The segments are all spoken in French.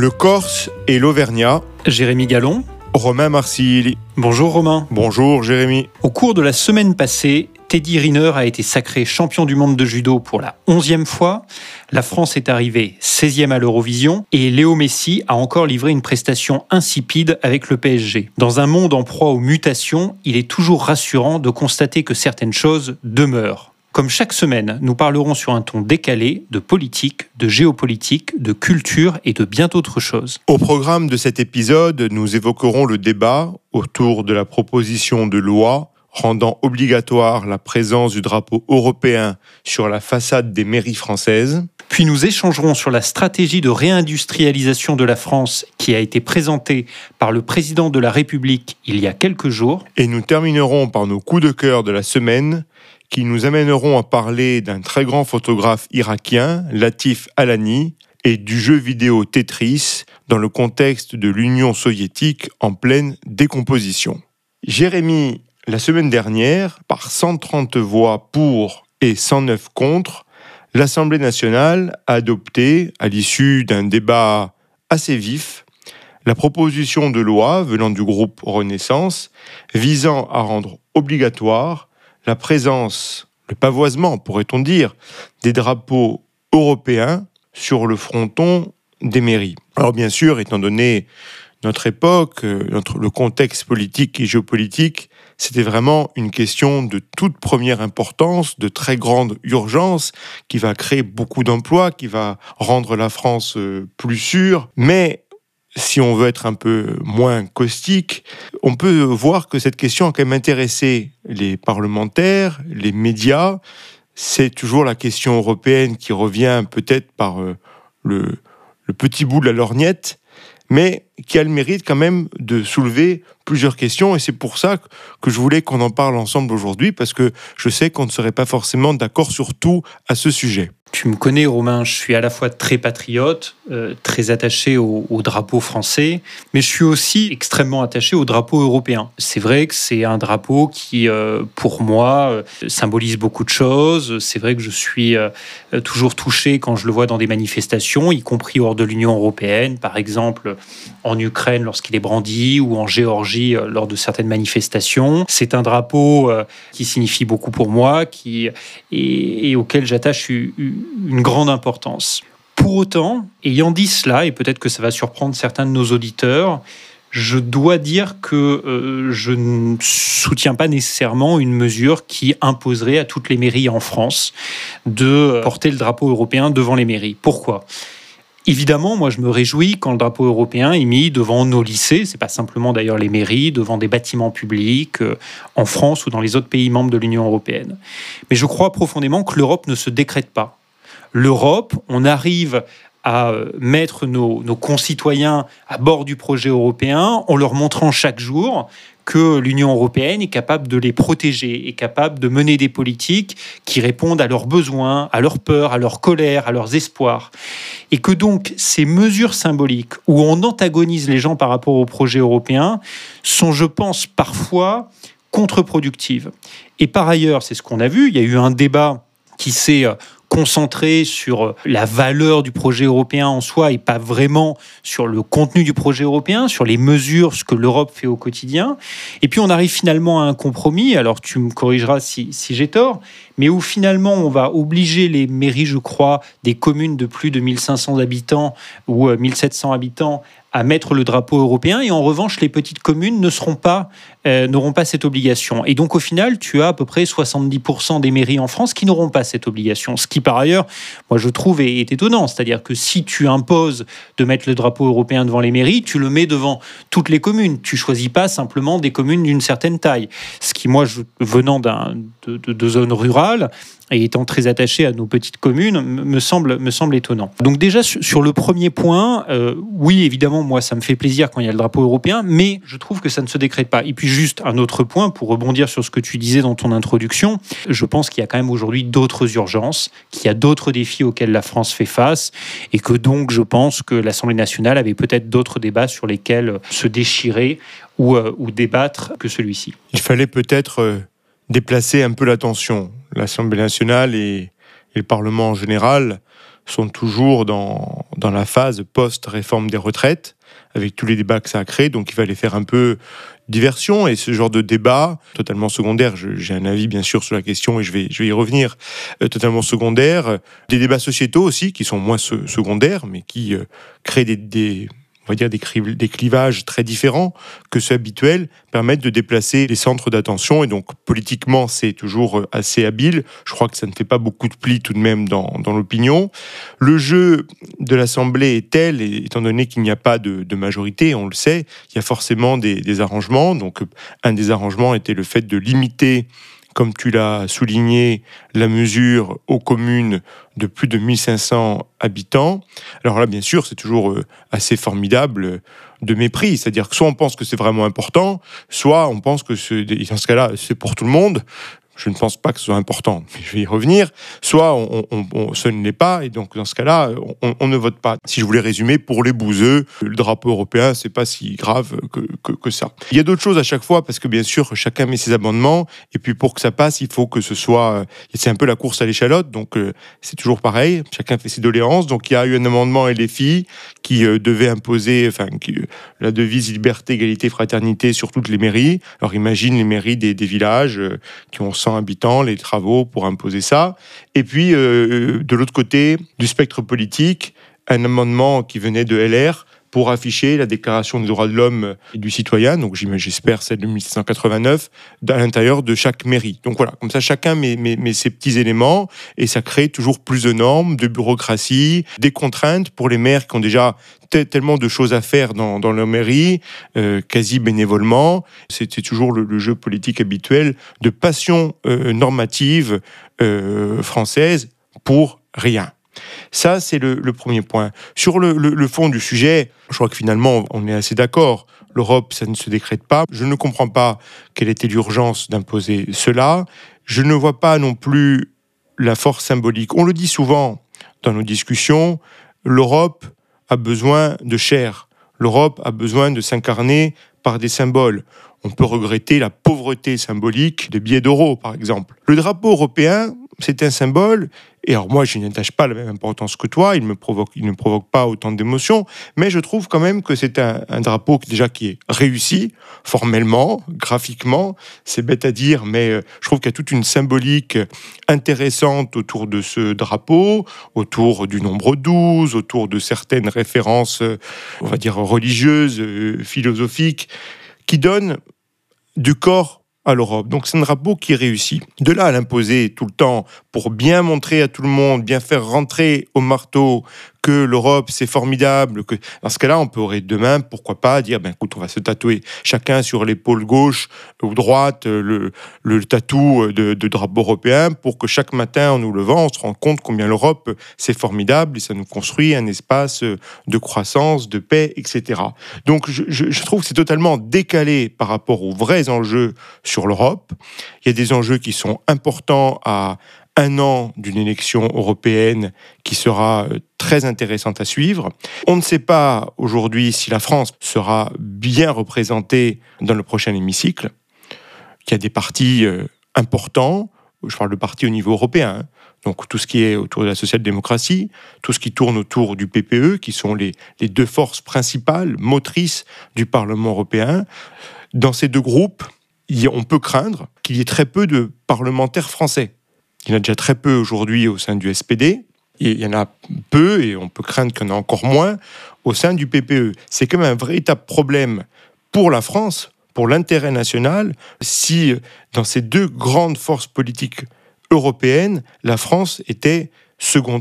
Le Corse et l'Auvergnat. Jérémy Gallon. Romain Marsili. Bonjour Romain. Bonjour Jérémy. Au cours de la semaine passée, Teddy Riner a été sacré champion du monde de judo pour la onzième fois. La France est arrivée 16e à l'Eurovision et Léo Messi a encore livré une prestation insipide avec le PSG. Dans un monde en proie aux mutations, il est toujours rassurant de constater que certaines choses demeurent. Comme chaque semaine, nous parlerons sur un ton décalé de politique, de géopolitique, de culture et de bien d'autres choses. Au programme de cet épisode, nous évoquerons le débat autour de la proposition de loi rendant obligatoire la présence du drapeau européen sur la façade des mairies françaises. Puis nous échangerons sur la stratégie de réindustrialisation de la France qui a été présentée par le président de la République il y a quelques jours. Et nous terminerons par nos coups de cœur de la semaine qui nous amèneront à parler d'un très grand photographe irakien, Latif Alani, et du jeu vidéo Tetris dans le contexte de l'Union soviétique en pleine décomposition. Jérémy, la semaine dernière, par 130 voix pour et 109 contre, l'Assemblée nationale a adopté, à l'issue d'un débat assez vif, la proposition de loi venant du groupe Renaissance visant à rendre obligatoire la présence, le pavoisement, pourrait-on dire, des drapeaux européens sur le fronton des mairies. Alors bien sûr, étant donné notre époque, euh, le contexte politique et géopolitique, c'était vraiment une question de toute première importance, de très grande urgence, qui va créer beaucoup d'emplois, qui va rendre la France euh, plus sûre. Mais si on veut être un peu moins caustique, on peut voir que cette question a quand même intéressé les parlementaires, les médias. C'est toujours la question européenne qui revient peut-être par euh, le, le petit bout de la lorgnette, mais qui a le mérite quand même de soulever plusieurs questions. Et c'est pour ça que je voulais qu'on en parle ensemble aujourd'hui, parce que je sais qu'on ne serait pas forcément d'accord sur tout à ce sujet. Tu me connais, Romain, je suis à la fois très patriote, euh, très attaché au, drapeau français, mais je suis aussi extrêmement attaché au drapeau européen. C'est vrai que c'est un drapeau qui, euh, pour moi, euh, symbolise beaucoup de choses. C'est vrai que je suis toujours touché quand je le vois dans des manifestations, y compris hors de l'Union européenne, par exemple en Ukraine lorsqu'il est brandi ou en Géorgie lors de certaines manifestations. C'est un drapeau qui signifie beaucoup pour moi qui, et, et auquel j'attache une une grande importance. Pour autant, ayant dit cela, et peut-être que ça va surprendre certains de nos auditeurs, je dois dire que euh, je ne soutiens pas nécessairement une mesure qui imposerait à toutes les mairies en France de porter le drapeau européen devant les mairies. Pourquoi? Évidemment, moi je me réjouis quand le drapeau européen est mis devant nos lycées, c'est pas simplement d'ailleurs les mairies, devant des bâtiments publics euh, en France ou dans les autres pays membres de l'Union européenne. Mais je crois profondément que l'Europe ne se décrète pas l'Europe, on arrive à euh, mettre nos, concitoyens à bord du projet européen en leur montrant chaque jour que l'Union européenne est capable de les protéger, est capable de mener des politiques qui répondent à leurs besoins, à leurs peurs, à leurs colères, à leurs espoirs. Et que donc ces mesures symboliques où on antagonise les gens par rapport au projet européen sont, je pense, parfois contre-productives. Et par ailleurs, c'est ce qu'on a vu, il y a eu un débat qui s'est euh, concentré sur la valeur du projet européen en soi et pas vraiment sur le contenu du projet européen, sur les mesures, ce que l'Europe fait au quotidien. Et puis on arrive finalement à un compromis, alors tu me corrigeras si, si j'ai tort, mais où finalement on va obliger les mairies, je crois, des communes de plus de 1500 habitants ou 1700 euh, habitants à mettre le drapeau européen. Et en revanche les petites communes ne seront pas euh, n'auront pas cette obligation. Et donc au final tu as à peu près 70% des mairies en France qui n'auront pas cette obligation. Ce qui par ailleurs moi je trouve est, étonnant. C'est-à-dire que si tu imposes de mettre le drapeau européen devant les mairies tu le mets devant toutes les communes. Tu choisis pas simplement des communes d'une certaine taille. Ce qui moi venant d'un de, de, de zones rurales et étant très attaché à nos petites communes, me semble, me semble étonnant. Donc déjà, sur le premier point, euh, oui, évidemment, moi, ça me fait plaisir quand il y a le drapeau européen, mais je trouve que ça ne se décrète pas. Et puis juste un autre point, pour rebondir sur ce que tu disais dans ton introduction, je pense qu'il y a quand même aujourd'hui d'autres urgences, qu'il y a d'autres défis auxquels la France fait face, et que donc je pense que l'Assemblée nationale avait peut-être d'autres débats sur lesquels se déchirer ou, euh, débattre que celui-ci. Il fallait peut-être euh, déplacer un peu l'attention l'Assemblée nationale et, le Parlement en général sont toujours dans, dans la phase post-réforme des retraites, avec tous les débats que ça a créé. Donc il fallait faire un peu diversion et ce genre de débat totalement secondaire. J'ai un avis bien sûr sur la question et je vais, je vais y revenir. Euh, totalement secondaire. Des débats sociétaux aussi qui sont moins secondaires mais qui euh, créent des, des va dire, des, des clivages très différents que ceux habituels, permettent de déplacer les centres d'attention. Et donc, politiquement, c'est toujours euh, assez habile. Je crois que ça ne fait pas beaucoup de plis tout de même dans, dans l'opinion. Le jeu de l'Assemblée est tel, étant donné qu'il n'y a pas de, majorité, on le sait, il y a forcément des arrangements. Donc, un des arrangements était le fait de limiter comme tu l'as souligné, la mesure aux communes de plus de 1500 habitants. Alors là, bien sûr, c'est toujours euh, assez formidable de mépris. C'est-à-dire que soit on pense que c'est vraiment important, soit on pense que dans ce cas-là, c'est pour tout le monde je ne pense pas que ce soit important, mais je vais y revenir, soit on, on, ce ne l'est pas, et donc dans ce cas-là, on, ne vote pas. Si je voulais résumer, pour les bouseux, le drapeau européen, c'est pas si grave que, que, ça. Il y a d'autres choses à chaque fois, parce que bien sûr, chacun met ses amendements, et puis pour que ça passe, il faut que ce soit... C'est un peu la course à l'échalote, donc euh, c'est toujours pareil, chacun fait ses doléances, donc il y a eu un amendement LFI qui euh, devait imposer enfin, la devise liberté, égalité, fraternité sur toutes les mairies. Alors imagine les mairies des, des villages euh, qui ont 100 habitants, les travaux pour imposer ça. Et puis, euh, de l'autre côté du spectre politique, un amendement qui venait de LR pour afficher la déclaration des droits de l'homme et du citoyen, donc j'espère celle de 1789, à l'intérieur de chaque mairie. Donc voilà, comme ça chacun met, met, ses petits éléments et ça crée toujours plus de normes, de bureaucratie, des contraintes pour les maires qui ont déjà tellement de choses à faire dans, dans leur mairie, euh, quasi bénévolement. C'était toujours le, jeu politique habituel de passion euh, normative euh, française pour rien. Ça, c'est le, premier point. Sur le, fond du sujet, je crois que finalement, on est assez d'accord. L'Europe, ça ne se décrète pas. Je ne comprends pas quelle était l'urgence d'imposer cela. Je ne vois pas non plus la force symbolique. On le dit souvent dans nos discussions, l'Europe a besoin de chair. L'Europe a besoin de s'incarner par des symboles. On peut regretter la pauvreté symbolique de billets d'euros, par exemple. Le drapeau européen, c'est un symbole. Et alors moi, je n'attache pas la même importance que toi. Il, me provoque, il ne provoque pas autant d'émotions. Mais je trouve quand même que c'est un, drapeau déjà qui est réussi formellement, graphiquement. C'est bête à dire, mais euh, je trouve qu'il y a toute une symbolique intéressante autour de ce drapeau, autour du nombre 12, autour de certaines références, euh, on va dire religieuses, euh, philosophiques, qui donnent du corps à l'Europe. Donc c'est un drapeau qui réussit. De là à l'imposer tout le temps pour bien montrer à tout le monde, bien faire rentrer au marteau que l'Europe c'est formidable, que dans ce cas-là on pourrait demain pourquoi pas dire ben écoute on va se tatouer chacun sur l'épaule gauche ou droite le, le tatou de, de, drapeau européen pour que chaque matin en nous levant on se rende compte combien l'Europe c'est formidable et ça nous construit un espace de croissance, de paix, etc. Donc je trouve que c'est totalement décalé par rapport aux vrais enjeux sur l'Europe. Il y a des enjeux qui sont importants à un an d'une élection européenne qui sera euh, très intéressante à suivre. On ne sait pas aujourd'hui si la France sera bien représentée dans le prochain hémicycle. Il y a des partis euh, importants, je parle de partis au niveau européen, hein. donc tout ce qui est autour de la social-démocratie, tout ce qui tourne autour du PPE, qui sont les, les deux forces principales, motrices du Parlement européen. Dans ces deux groupes, on peut craindre qu'il y ait très peu de parlementaires français. Il y en a déjà très peu aujourd'hui au sein du SPD. il y en a peu, et on peut craindre qu'il y en ait encore moins, au sein du PPE. C'est quand même un véritable problème pour la France, pour l'intérêt national, si dans ces deux grandes forces politiques européennes, la France était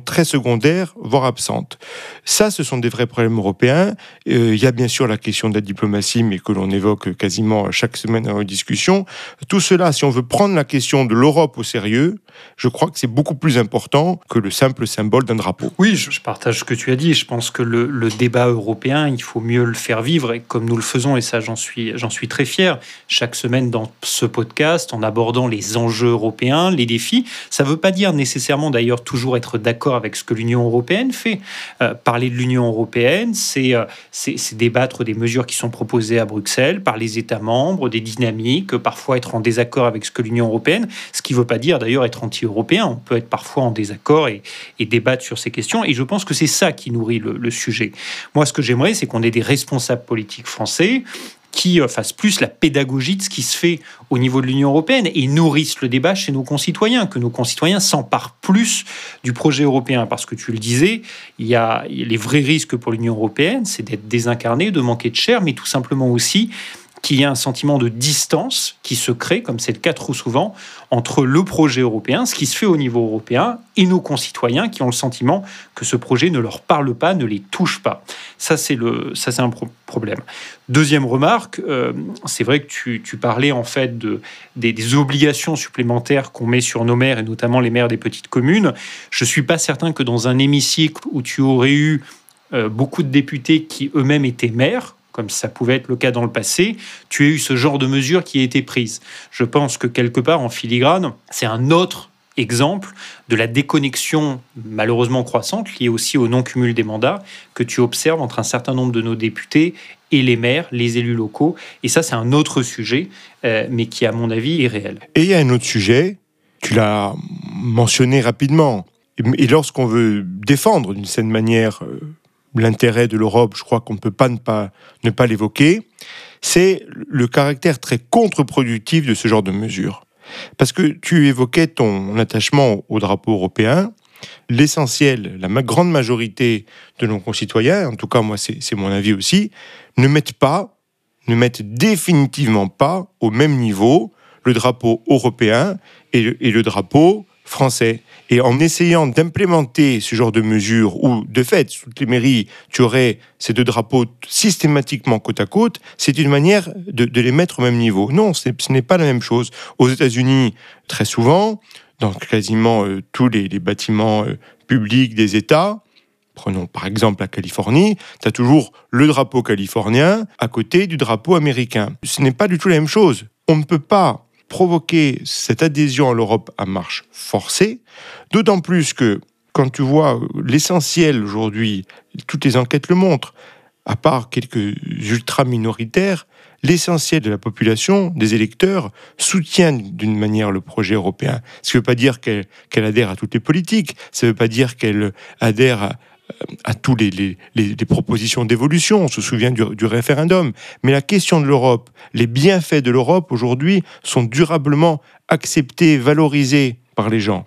très secondaire, voire absente. Ça, ce sont des vrais problèmes européens. Euh, il y a bien sûr la question de la diplomatie, mais que l'on évoque quasiment chaque semaine dans nos discussions. Tout cela, si on veut prendre la question de l'Europe au sérieux, je crois que c'est beaucoup plus important que le simple symbole d'un drapeau. Oui, je partage ce que tu as dit. Je pense que le, le, débat européen, il faut mieux le faire vivre, et comme nous le faisons, et ça j'en suis, j'en suis très fier, chaque semaine dans ce podcast, en abordant les enjeux européens, les défis. Ça ne veut pas dire nécessairement d'ailleurs toujours être d'accord avec ce que l'Union européenne fait. Euh, parler de l'Union européenne, euh, c'est débattre des mesures qui sont proposées à Bruxelles par les États membres, des dynamiques, parfois être en désaccord avec ce que l'Union européenne, ce qui ne veut pas dire d'ailleurs être anti-européen. On peut être parfois en désaccord et, débattre sur ces questions. Et je pense que c'est ça qui nourrit le, le sujet. Moi, ce que j'aimerais, c'est qu'on ait des responsables politiques français qui euh, fassent plus la pédagogie de ce qui se fait au niveau de l'Union européenne et nourrissent le débat chez nos concitoyens, que nos concitoyens s'emparent plus du projet européen. Parce que tu le disais, il y a les vrais risques pour l'Union européenne, c'est d'être désincarné, de manquer de chair, mais tout simplement aussi qu'il y a un sentiment de distance qui se crée, comme c'est le cas trop souvent, entre le projet européen, ce qui se fait au niveau européen, et nos concitoyens qui ont le sentiment que ce projet ne leur parle pas, ne les touche pas. Ça, c'est un problème. Deuxième remarque, euh, c'est vrai que tu, tu, parlais en fait de, des, obligations supplémentaires qu'on met sur nos maires et notamment les maires des petites communes. Je suis pas certain que dans un hémicycle où tu aurais eu euh, beaucoup de députés qui eux-mêmes étaient maires, comme ça pouvait être le cas dans le passé, tu as eu ce genre de mesures qui a été prise. Je pense que quelque part, en filigrane, c'est un autre exemple de la déconnexion malheureusement croissante liée aussi au non-cumul des mandats que tu observes entre un certain nombre de nos députés et les maires, les élus locaux. Et ça, c'est un autre sujet, euh, mais qui, à mon avis, est réel. Et il y a un autre sujet, tu l'as mentionné rapidement, et lorsqu'on veut défendre d'une certaine manière euh, l'intérêt de l'Europe, je crois qu'on ne peut pas ne pas, l'évoquer, c'est le caractère très contre-productif de ce genre de mesures. Parce que tu évoquais ton attachement au drapeau européen, l'essentiel, la grande majorité de nos concitoyens, en tout cas moi c'est mon avis aussi, ne mettent pas, ne mettent définitivement pas au même niveau le drapeau européen et le drapeau français. Et en essayant d'implémenter ce genre de mesures, où de fait, toutes les mairies, tu aurais ces deux drapeaux systématiquement côte à côte, c'est une manière de, les mettre au même niveau. Non, ce n'est pas la même chose. Aux États-Unis, très souvent, dans quasiment euh, tous les, bâtiments euh, publics des États, prenons par exemple la Californie, tu as toujours le drapeau californien à côté du drapeau américain. Ce n'est pas du tout la même chose. On ne peut pas provoquer cette adhésion à l'Europe à marche forcée, d'autant plus que quand tu vois l'essentiel aujourd'hui, toutes les enquêtes le montrent, à part quelques ultra minoritaires, l'essentiel de la population, des électeurs, soutient d'une manière le projet européen. Ce ne veut pas dire qu'elle adhère à toutes les politiques, ça ne veut pas dire qu'elle adhère à, à tous les, propositions d'évolution. On se souvient du, du, référendum. Mais la question de l'Europe, les bienfaits de l'Europe aujourd'hui sont durablement acceptés, valorisés par les gens.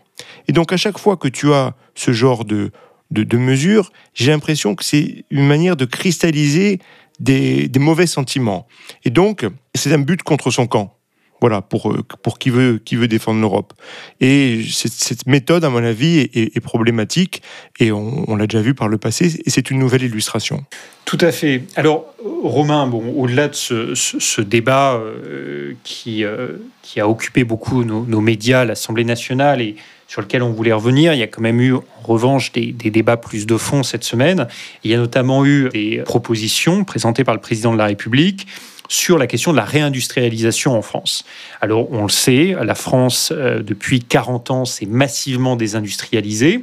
Et donc à chaque fois que tu as ce genre de, de, mesures, j'ai l'impression que c'est une manière de cristalliser des, des mauvais sentiments. Et donc, c'est un but contre son camp. Voilà, pour, euh, pour qui, veut, qui veut défendre l'Europe. Et cette, méthode, à mon avis, est, problématique, et on, l'a déjà vu par le passé, et c'est une nouvelle illustration. Tout à fait. Alors, Romain, bon, au-delà de ce, débat euh, qui, euh, qui a occupé beaucoup nos, médias, l'Assemblée nationale, et sur lequel on voulait revenir. Il y a quand même eu, en revanche, des, des, débats plus de fond cette semaine. Il y a notamment eu des propositions présentées par le président de la République sur la question de la réindustrialisation en France. Alors, on le sait, la France, euh, depuis 40 ans, s'est massivement désindustrialisée.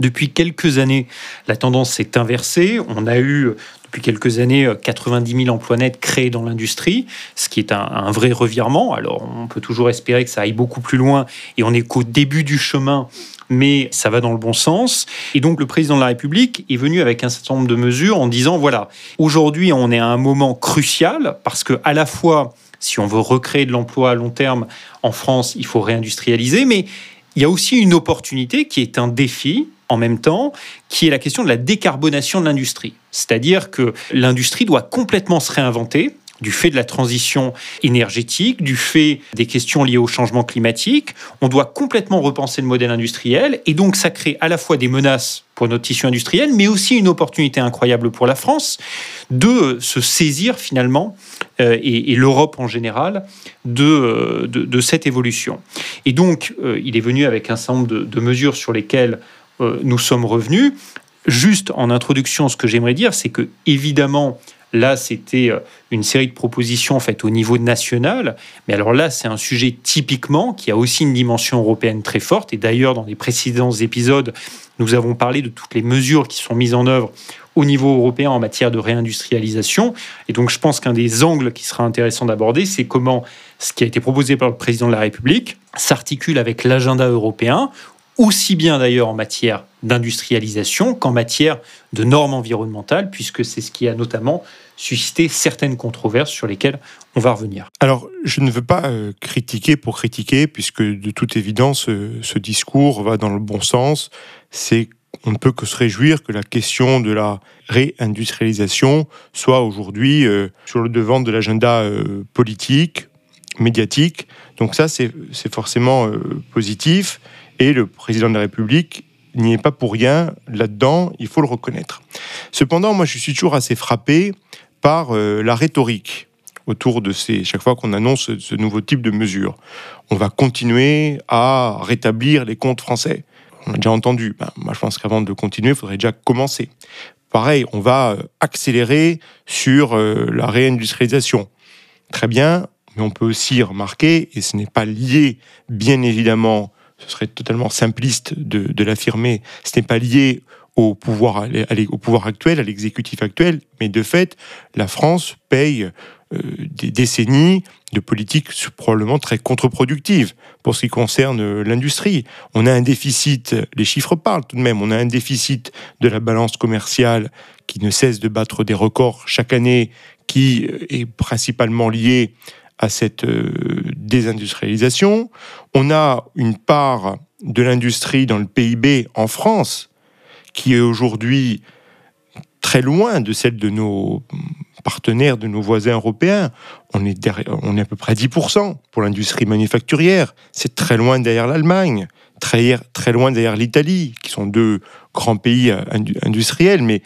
Depuis quelques années, la tendance s'est inversée. On a eu depuis quelques années 90 000 emplois nets créés dans l'industrie, ce qui est un, un, vrai revirement. Alors on peut toujours espérer que ça aille beaucoup plus loin et on n'est qu'au début du chemin mais ça va dans le bon sens. Et donc le président de la République est venu avec un certain nombre de mesures en disant voilà, aujourd'hui on est à un moment crucial parce que à la fois si on veut recréer de l'emploi à long terme en France, il faut réindustrialiser, mais il y a aussi une opportunité qui est un défi en même temps, qui est la question de la décarbonation de l'industrie. C'est-à-dire que l'industrie doit complètement se réinventer du fait de la transition énergétique, du fait des questions liées au changement climatique. On doit complètement repenser le modèle industriel et donc ça crée à la fois des menaces pour notre tissu industriel, mais aussi une opportunité incroyable pour la France de se saisir finalement, euh, et, l'Europe en général, de, de, cette évolution. Et donc, euh, il est venu avec un certain nombre de, mesures sur lesquelles euh, nous sommes revenus. Juste en introduction, ce que j'aimerais dire, c'est que évidemment, Là, c'était euh, une série de propositions faites au niveau national. Mais alors là, c'est un sujet typiquement qui a aussi une dimension européenne très forte. Et d'ailleurs, dans les précédents épisodes, nous avons parlé de toutes les mesures qui sont mises en œuvre au niveau européen en matière de réindustrialisation. Et donc, je pense qu'un des angles qui sera intéressant d'aborder, c'est comment ce qui a été proposé par le président de la République s'articule avec l'agenda européen, aussi bien d'ailleurs en matière d'industrialisation qu'en matière de normes environnementales, puisque c'est ce qui a notamment suscité certaines controverses sur lesquelles on va revenir. Alors, je ne veux pas euh, critiquer pour critiquer, puisque de toute évidence, euh, ce discours va dans le bon sens. C'est on ne peut que se réjouir que la question de la réindustrialisation soit aujourd'hui euh, sur le devant de l'agenda politique, médiatique. Donc ça, c'est forcément positif. Et le président de la République n'y est pas pour rien là-dedans, il faut le reconnaître. Cependant, moi, je suis toujours assez frappé par euh, la rhétorique autour de ces. Chaque fois qu'on annonce ce, nouveau type de mesures, on va continuer à rétablir les comptes français. On a déjà entendu. Ben, moi, je pense qu'avant de continuer, il faudrait déjà commencer. Pareil, on va euh, accélérer sur euh, la réindustrialisation. Très bien, mais on peut aussi remarquer, et ce n'est pas lié, bien évidemment, ce serait totalement simpliste de, l'affirmer, ce n'est pas lié au pouvoir, actuel, à l'exécutif actuel, mais de fait, la France paye euh, des décennies de politiques probablement très contre-productives pour ce qui concerne euh, l'industrie. On a un déficit, les chiffres parlent tout de même, on a un déficit de la balance commerciale qui ne cesse de battre des records chaque année, qui euh, est principalement lié à cette euh, désindustrialisation. On a une part de l'industrie dans le PIB en France qui est aujourd'hui très loin de celle de nos partenaires, de nos voisins européens. On est, on est à peu près 10% pour l'industrie manufacturière. C'est très loin derrière l'Allemagne, très, très loin derrière l'Italie, qui sont deux grands pays euh, industriels, mais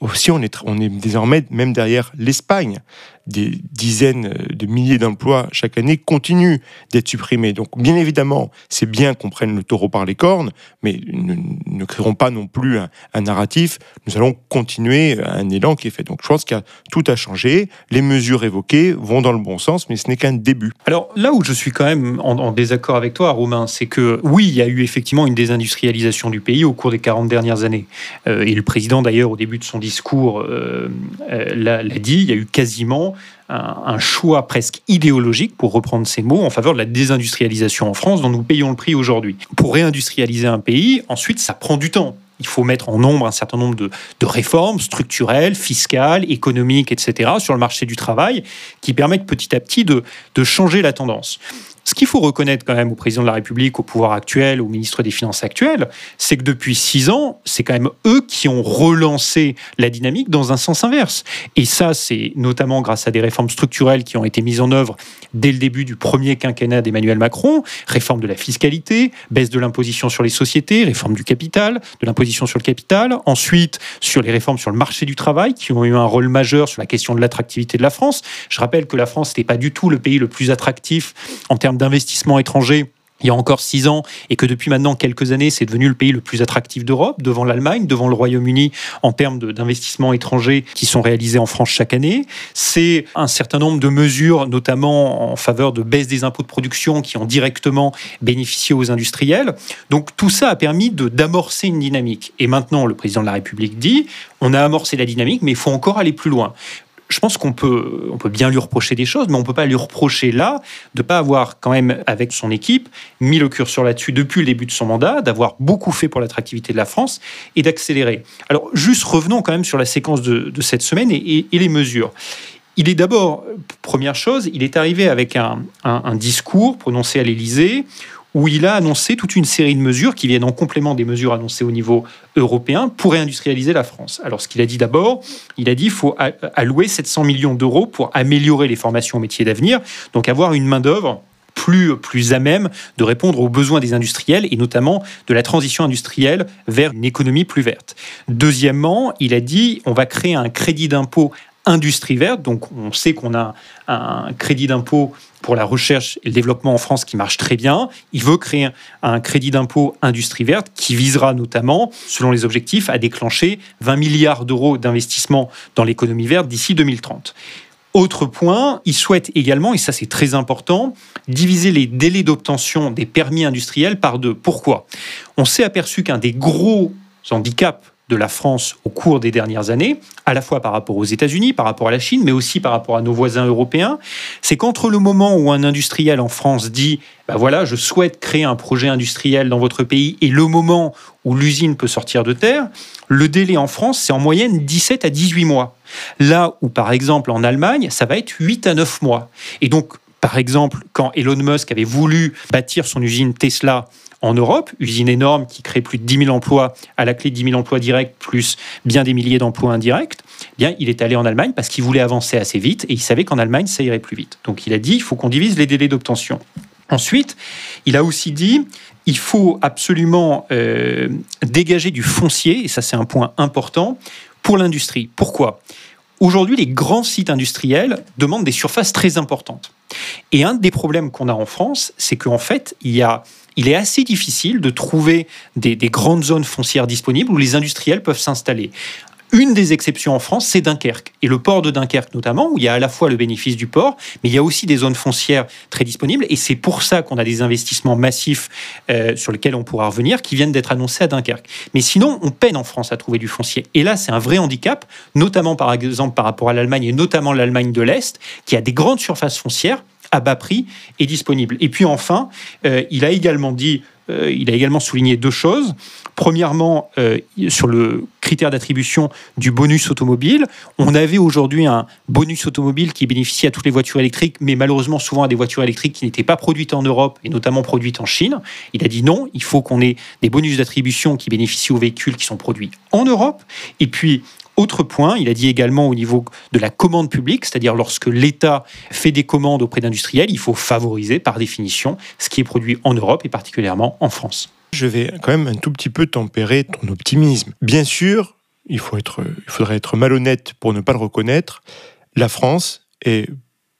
aussi on est, on est désormais même derrière l'Espagne des dizaines de milliers d'emplois chaque année continuent d'être supprimés. Donc bien évidemment, c'est bien qu'on prenne le taureau par les cornes, mais nous ne créerons pas non plus un, narratif. Nous allons continuer un élan qui est fait. Donc je pense qu'il y a tout à changer. Les mesures évoquées vont dans le bon sens, mais ce n'est qu'un début. Alors là où je suis quand même en, désaccord avec toi, Romain, c'est que oui, il y a eu effectivement une désindustrialisation du pays au cours des 40 dernières années. Euh, et le président d'ailleurs au début de son discours euh, euh, l'a dit, il y a eu quasiment un, choix presque idéologique, pour reprendre ces mots, en faveur de la désindustrialisation en France, dont nous payons le prix aujourd'hui. Pour réindustrialiser un pays, ensuite, ça prend du temps. Il faut mettre en nombre un certain nombre de, réformes structurelles, fiscales, économiques, etc., sur le marché du travail, qui permettent petit à petit de changer la tendance. Ce qu'il faut reconnaître quand même au président de la République, au pouvoir actuel, au ministre des Finances actuel, c'est que depuis six ans, c'est quand même eux qui ont relancé la dynamique dans un sens inverse. Et ça, c'est notamment grâce à des réformes structurelles qui ont été mises en œuvre dès le début du premier quinquennat d'Emmanuel Macron, réforme de la fiscalité, baisse de l'imposition sur les sociétés, réforme du capital, de l'imposition sur le capital, ensuite sur les réformes sur le marché du travail qui ont eu un rôle majeur sur la question de l'attractivité de la France. Je rappelle que la France n'était pas du tout le pays le plus attractif en termes d'investissement étranger il y a encore six ans et que depuis maintenant quelques années, c'est devenu le pays le plus attractif d'Europe, devant l'Allemagne, devant le Royaume-Uni, en termes d'investissements étrangers qui sont réalisés en France chaque année. C'est un certain nombre de mesures, notamment en faveur de baisse des impôts de production, qui ont directement bénéficié aux industriels. Donc tout ça a permis d'amorcer une dynamique. Et maintenant, le président de la République dit, on a amorcé la dynamique, mais il faut encore aller plus loin je pense qu'on peut, on peut bien lui reprocher des choses, mais on ne peut pas lui reprocher là de ne pas avoir quand même, avec son équipe, mis le curseur là-dessus depuis le début de son mandat, d'avoir beaucoup fait pour l'attractivité de la France et d'accélérer. Alors, juste revenons quand même sur la séquence de, cette semaine et, les mesures. Il est d'abord, première chose, il est arrivé avec un, un discours prononcé à l'Élysée où il a annoncé toute une série de mesures qui viennent en complément des mesures annoncées au niveau européen pour réindustrialiser la France. Alors, ce qu'il a dit d'abord, il a dit qu'il faut allouer 700 millions d'euros pour améliorer les formations aux métiers d'avenir, donc avoir une main-d'œuvre plus, plus à même de répondre aux besoins des industriels et notamment de la transition industrielle vers une économie plus verte. Deuxièmement, il a dit on va créer un crédit d'impôt industrie verte. Donc on sait qu'on a un crédit d'impôt pour la recherche et le développement en France qui marche très bien. Il veut créer un crédit d'impôt industrie verte qui visera notamment, selon les objectifs, à déclencher 20 milliards d'euros d'investissement dans l'économie verte d'ici 2030. Autre point, il souhaite également, et ça c'est très important, diviser les délais d'obtention des permis industriels par deux. Pourquoi? On s'est aperçu qu'un des gros handicaps de la France au cours des dernières années, à la fois par rapport aux États-Unis, par rapport à la Chine, mais aussi par rapport à nos voisins européens, c'est qu'entre le moment où un industriel en France dit bah voilà, je souhaite créer un projet industriel dans votre pays et le moment où l'usine peut sortir de terre, le délai en France, c'est en moyenne 17 à 18 mois. Là où, par exemple, en Allemagne, ça va être 8 à 9 mois. Et donc, par exemple, quand Elon Musk avait voulu bâtir son usine Tesla en Europe, usine énorme qui crée plus de 10 000 emplois, à la clé de 10 000 emplois directs, plus bien des milliers d'emplois indirects, eh bien, il est allé en Allemagne parce qu'il voulait avancer assez vite et il savait qu'en Allemagne, ça irait plus vite. Donc il a dit, il faut qu'on divise les délais d'obtention. Ensuite, il a aussi dit, il faut absolument euh, dégager du foncier, et ça c'est un point important, pour l'industrie. Pourquoi? Aujourd'hui, les grands sites industriels demandent des surfaces très importantes. Et un des problèmes qu'on a en France, c'est qu'en fait, il y a il est assez difficile de trouver des, grandes zones foncières disponibles où les industriels peuvent s'installer. Une des exceptions en France, c'est Dunkerque. Et le port de Dunkerque notamment, où il y a à la fois le bénéfice du port, mais il y a aussi des zones foncières très disponibles. Et c'est pour ça qu'on a des investissements massifs euh, sur lesquels on pourra revenir, qui viennent d'être annoncés à Dunkerque. Mais sinon, on peine en France à trouver du foncier. Et là, c'est un vrai handicap, notamment par exemple par rapport à l'Allemagne, et notamment l'Allemagne de l'Est, qui a des grandes surfaces foncières à bas prix est disponible. Et puis enfin, euh, il a également dit, euh, il a également souligné deux choses. Premièrement, euh, sur le critère d'attribution du bonus automobile, on avait aujourd'hui un bonus automobile qui bénéficiait à toutes les voitures électriques, mais malheureusement souvent à des voitures électriques qui n'étaient pas produites en Europe et notamment produites en Chine. Il a dit non, il faut qu'on ait des bonus d'attribution qui bénéficient aux véhicules qui sont produits en Europe. Et puis, autre point, il a dit également au niveau de la commande publique, c'est-à-dire lorsque l'État fait des commandes auprès d'industriels, il faut favoriser par définition ce qui est produit en Europe et particulièrement en France. Je vais quand même un tout petit peu tempérer ton optimisme. Bien sûr, il, faudrait être malhonnête pour ne pas le reconnaître. La France est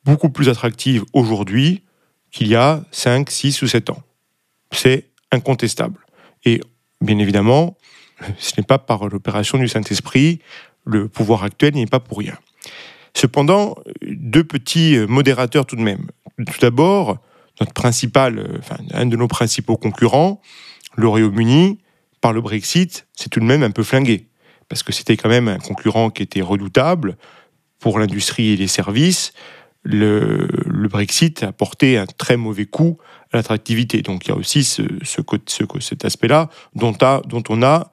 beaucoup plus attractive aujourd'hui qu'il y a 5, 6 ou 7 ans. C'est incontestable. Et bien évidemment, ce n'est pas par l'opération du Saint-Esprit, le pouvoir actuel n'est pas pour rien. Cependant, deux petits modérateurs tout de même. Tout d'abord, notre principal, enfin, un de nos principaux concurrents, le Royaume-Uni, par le Brexit, c'est tout de même un peu flingué. Parce que c'était quand même un concurrent qui était redoutable pour l'industrie et les services. Le, Brexit a porté un très mauvais coup à l'attractivité. Donc il y a aussi ce, cet aspect-là dont, dont on a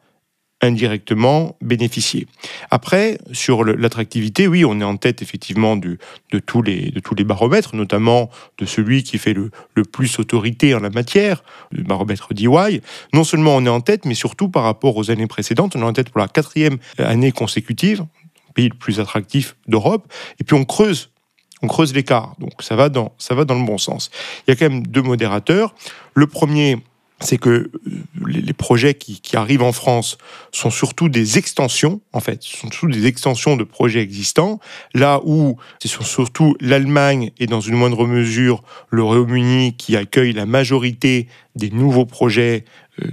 indirectement bénéficier. Après, sur l'attractivité, oui, on est en tête effectivement de, tous les, baromètres, notamment de celui qui fait le, plus autorité en la matière, le baromètre DIY. Non seulement on est en tête, mais surtout par rapport aux années précédentes, on est en tête pour la quatrième année consécutive, pays le plus attractif d'Europe, et puis on creuse on creuse l'écart. Donc ça va, dans, ça va dans le bon sens. Il y a quand même deux modérateurs. Le premier, c'est que euh, les projets qui, arrivent en France sont surtout des extensions, en fait, sont surtout des extensions de projets existants, là où c'est surtout l'Allemagne et dans une moindre mesure le Royaume-Uni qui accueillent la majorité des nouveaux projets, euh,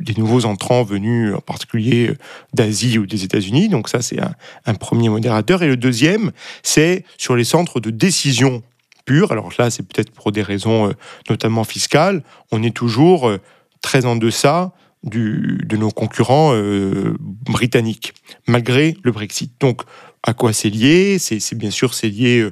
des nouveaux entrants venus en particulier euh, d'Asie ou des États-Unis. Donc ça, c'est un premier modérateur. Et le deuxième, c'est sur les centres de décision alors là, c'est peut-être pour des raisons euh, notamment fiscales. On est toujours euh, très en deçà de nos concurrents euh, britanniques, malgré le Brexit. Donc, à quoi c'est lié? C'est bien sûr c'est lié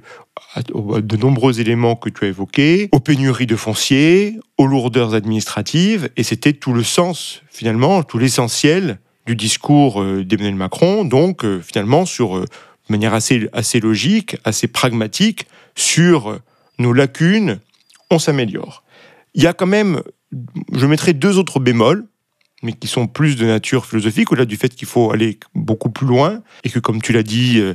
à, de nombreux éléments que tu as évoqués, aux pénuries de foncier, aux lourdeurs administratives, et c'était tout le sens, finalement, tout l'essentiel du discours d'Emmanuel Macron, donc finalement sur de manière assez, assez logique, assez pragmatique, sur nos lacunes, on s'améliore. Il y a quand même, je mettrai deux autres bémols, mais qui sont plus de nature philosophique, au-delà du fait qu'il faut aller beaucoup plus loin, et que comme tu l'as dit, euh,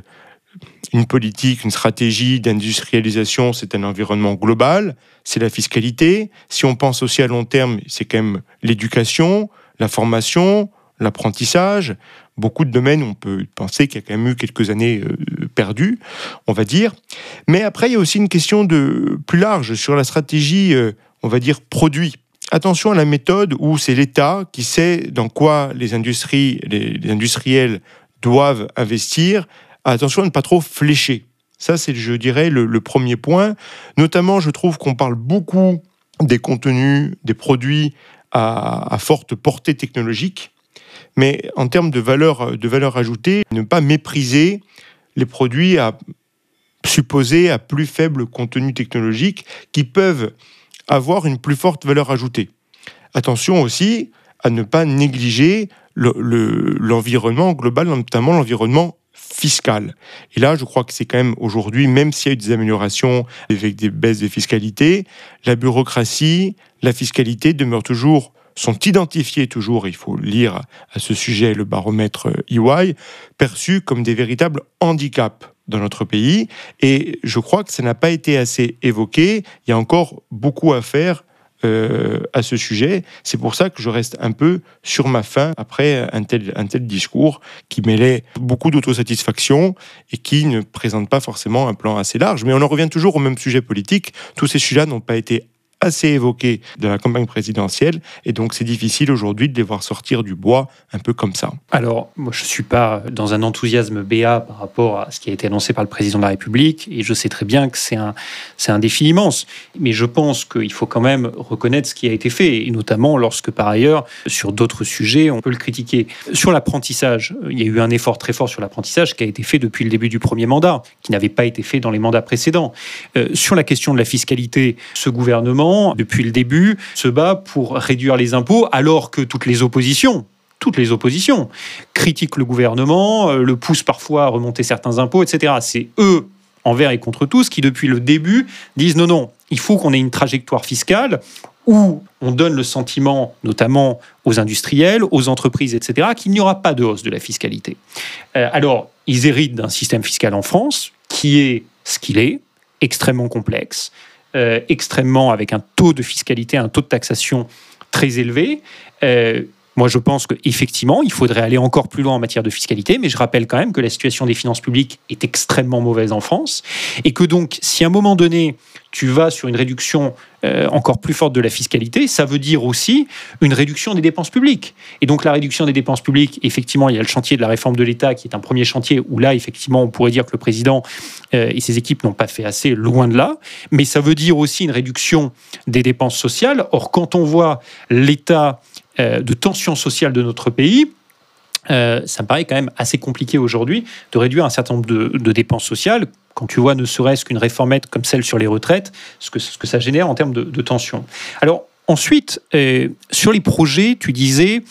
une politique, une stratégie d'industrialisation, c'est un environnement global, c'est la fiscalité. Si on pense aussi à long terme, c'est quand même l'éducation, la formation, l'apprentissage. Beaucoup de domaines, on peut penser qu'il y a quand même eu quelques années euh, perdu, on va dire. Mais après, il y a aussi une question de plus large sur la stratégie, euh, on va dire, produit. Attention à la méthode où c'est l'État qui sait dans quoi les industries, les, industriels doivent investir. Attention à ne pas trop flécher. Ça, c'est, je dirais, le, premier point. Notamment, je trouve qu'on parle beaucoup des contenus, des produits à, à forte portée technologique. Mais en termes de valeur, de valeur ajoutée, ne pas mépriser les produits à supposer à plus faible contenu technologique qui peuvent avoir une plus forte valeur ajoutée. Attention aussi à ne pas négliger l'environnement global, notamment l'environnement fiscal. Et là, je crois que c'est quand même aujourd'hui, même s'il y a eu des améliorations avec des baisses de fiscalité, la bureaucratie, la fiscalité demeurent toujours sont identifiés toujours, il faut lire à ce sujet le baromètre EY, perçus comme des véritables handicaps dans notre pays. Et je crois que ça n'a pas été assez évoqué. Il y a encore beaucoup à faire euh, à ce sujet. C'est pour ça que je reste un peu sur ma faim après un tel, un tel discours qui mêlait beaucoup d'autosatisfaction et qui ne présente pas forcément un plan assez large. Mais on en revient toujours au même sujet politique. Tous ces sujets n'ont pas été assez évoqués de la campagne présidentielle, et donc c'est difficile aujourd'hui de les voir sortir du bois un peu comme ça. Alors, moi je ne suis pas dans un enthousiasme béat par rapport à ce qui a été annoncé par le président de la République, et je sais très bien que c'est un, c'est un défi immense, mais je pense qu'il faut quand même reconnaître ce qui a été fait, et notamment lorsque par ailleurs, sur d'autres sujets, on peut le critiquer. Sur l'apprentissage, il y a eu un effort très fort sur l'apprentissage qui a été fait depuis le début du premier mandat, qui n'avait pas été fait dans les mandats précédents. Euh, sur la question de la fiscalité, ce gouvernement depuis le début, se bat pour réduire les impôts, alors que toutes les oppositions, toutes les oppositions, critiquent le gouvernement, euh, le poussent parfois à remonter certains impôts, etc. C'est eux, envers et contre tous, qui depuis le début disent non, non, il faut qu'on ait une trajectoire fiscale où on donne le sentiment, notamment aux industriels, aux entreprises, etc., qu'il n'y aura pas de hausse de la fiscalité. Euh, alors, ils héritent d'un système fiscal en France qui est ce qu'il est, extrêmement complexe, extrêmement avec un taux de fiscalité, un taux de taxation très élevé. Euh, moi, je pense qu'effectivement, il faudrait aller encore plus loin en matière de fiscalité, mais je rappelle quand même que la situation des finances publiques est extrêmement mauvaise en France, et que donc, si à un moment donné, tu vas sur une réduction euh, encore plus forte de la fiscalité, ça veut dire aussi une réduction des dépenses publiques. Et donc la réduction des dépenses publiques, effectivement, il y a le chantier de la réforme de l'État qui est un premier chantier où là, effectivement, on pourrait dire que le président euh, et ses équipes n'ont pas fait assez, loin de là. Mais ça veut dire aussi une réduction des dépenses sociales. Or, quand on voit l'état de tension sociale de notre pays, ça me paraît quand même assez compliqué aujourd'hui de réduire un certain nombre de dépenses sociales quand tu vois ne serait-ce qu'une réformette comme celle sur les retraites, ce que, ça génère en termes de, tension. Alors ensuite, euh, sur les projets, tu disais,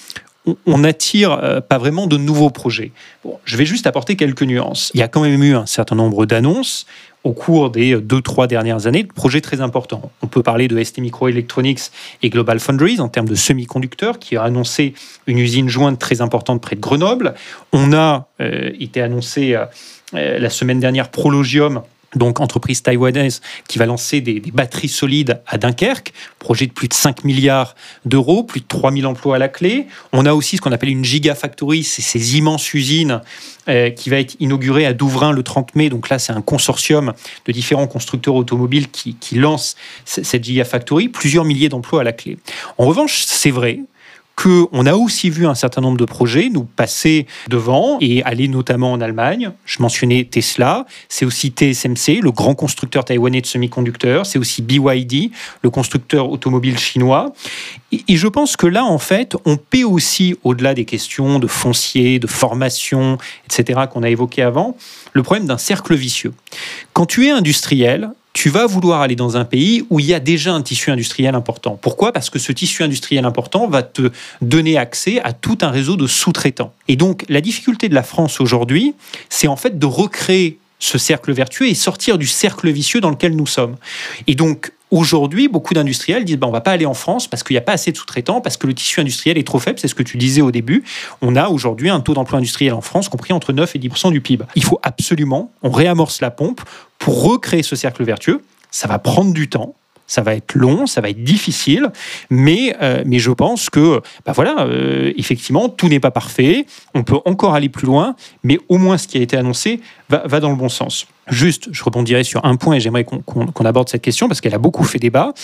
on n'attire euh, pas vraiment de nouveaux projets. Bon, je vais juste apporter quelques nuances. Il y a quand même eu un certain nombre d'annonces au cours des deux, trois dernières années de projets très importants. On peut parler de ST Microelectronics et Global Foundries en termes de semi-conducteurs qui a annoncé une usine jointe très importante près de Grenoble. On a euh, été annoncé euh, la semaine dernière Prologium donc entreprise taïwanaise qui va lancer des, batteries solides à Dunkerque, projet de plus de 5 milliards d'euros, plus de 3000 emplois à la clé. On a aussi ce qu'on appelle une gigafactory, c'est ces immenses usines euh, qui va être inaugurée à Douvrin le 30 mai. Donc là, c'est un consortium de différents constructeurs automobiles qui, qui lance cette gigafactory, plusieurs milliers d'emplois à la clé. En revanche, c'est vrai, qu'on a aussi vu un certain nombre de projets nous passer devant et aller notamment en Allemagne. Je mentionnais Tesla, c'est aussi TSMC, le grand constructeur taïwanais de semi-conducteurs, c'est aussi BYD, le constructeur automobile chinois. Et je pense que là, en fait, on paie aussi, au-delà des questions de foncier, de formation, etc., qu'on a évoquées avant, le problème d'un cercle vicieux. Quand tu es industriel, tu vas vouloir aller dans un pays où il y a déjà un tissu industriel important. Pourquoi? Parce que ce tissu industriel important va te donner accès à tout un réseau de sous-traitants. Et donc, la difficulté de la France aujourd'hui, c'est en fait de recréer ce cercle vertueux et sortir du cercle vicieux dans lequel nous sommes. Et donc, Aujourd'hui, beaucoup d'industriels disent ben, on va pas aller en France parce qu'il n'y a pas assez de sous-traitants, parce que le tissu industriel est trop faible. C'est ce que tu disais au début. On a aujourd'hui un taux d'emploi industriel en France compris entre 9 et 10% du PIB. Il faut absolument, on réamorce la pompe pour recréer ce cercle vertueux. Ça va prendre du temps. Ça va être long, ça va être difficile, mais, euh, mais je pense que, bah voilà, euh, effectivement, tout n'est pas parfait, on peut encore aller plus loin, mais au moins ce qui a été annoncé va, va dans le bon sens. Juste, je rebondirai sur un point et j'aimerais qu'on aborde cette question parce qu'elle a beaucoup fait débat.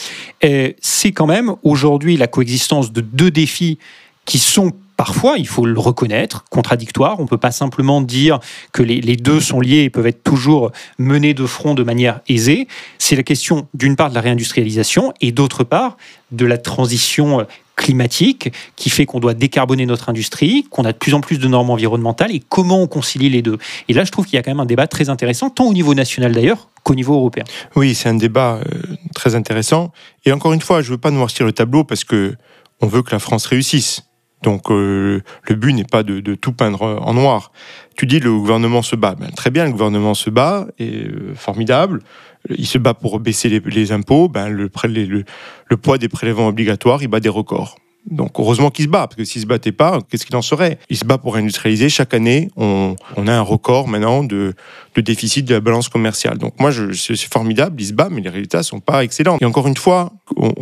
C'est quand même aujourd'hui la coexistence de deux défis qui sont parfois, il faut le reconnaître, contradictoires. On ne peut pas simplement dire que les, deux sont liés et peuvent être toujours menés de front de manière aisée. C'est la question d'une part de la réindustrialisation et d'autre part de la transition climatique qui fait qu'on doit décarboner notre industrie, qu'on a de plus en plus de normes environnementales et comment on concilie les deux. Et là, je trouve qu'il y a quand même un débat très intéressant, tant au niveau national d'ailleurs qu'au niveau européen. Oui, c'est un débat euh, très intéressant. Et encore une fois, je ne veux pas noircir le tableau parce que on veut que la France réussisse. Donc euh, le but n'est pas de, tout peindre en noir. Tu dis le gouvernement se bat. Ben, très bien, le gouvernement se bat, et euh, formidable. Il se bat pour baisser les, impôts. Ben, le, le, poids des prélèvements obligatoires, il bat des records. Donc heureusement qu'il se bat, parce que s'il se battait pas, qu'est-ce qu'il en serait? Il se bat pour industrialiser. Chaque année, on, a un record maintenant de, déficit de la balance commerciale. Donc moi, c'est formidable, il se bat, mais les résultats sont pas excellents. Et encore une fois,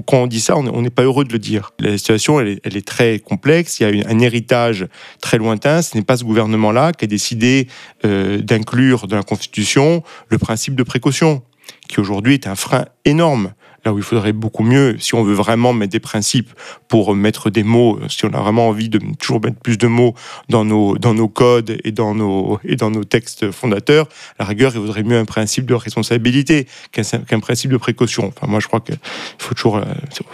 quand on dit ça, on n'est pas heureux de le dire. La situation, elle est, très complexe. Il y a un héritage très lointain. Ce n'est pas ce gouvernement-là qui a décidé euh, d'inclure dans la Constitution le principe de précaution, qui aujourd'hui est un frein énorme là où il faudrait beaucoup mieux, si on veut vraiment mettre des principes pour mettre des mots, si on a vraiment envie de toujours mettre plus de mots dans nos, dans nos codes et dans nos, et dans nos textes fondateurs, à la rigueur, il vaudrait mieux un principe de responsabilité qu'un principe de précaution. Enfin, moi, je crois qu'il faut toujours euh,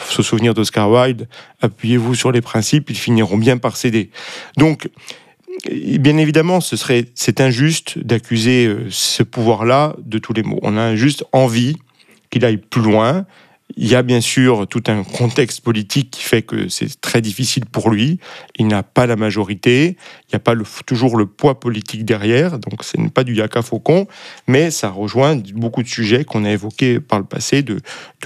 se souvenir d'Oscar Wilde, appuyez-vous sur les principes, ils finiront bien par céder. Donc, bien évidemment, ce serait, c'est injuste d'accuser euh, ce pouvoir-là de tous les maux. On a juste envie qu'il aille plus loin. Il y a bien sûr tout un contexte politique qui fait que c'est très difficile pour lui. Il n'a pas la majorité, il n'y a pas toujours le poids politique derrière, donc ce n'est pas du yaka faucon, mais ça rejoint beaucoup de sujets qu'on a évoqués par le passé, de,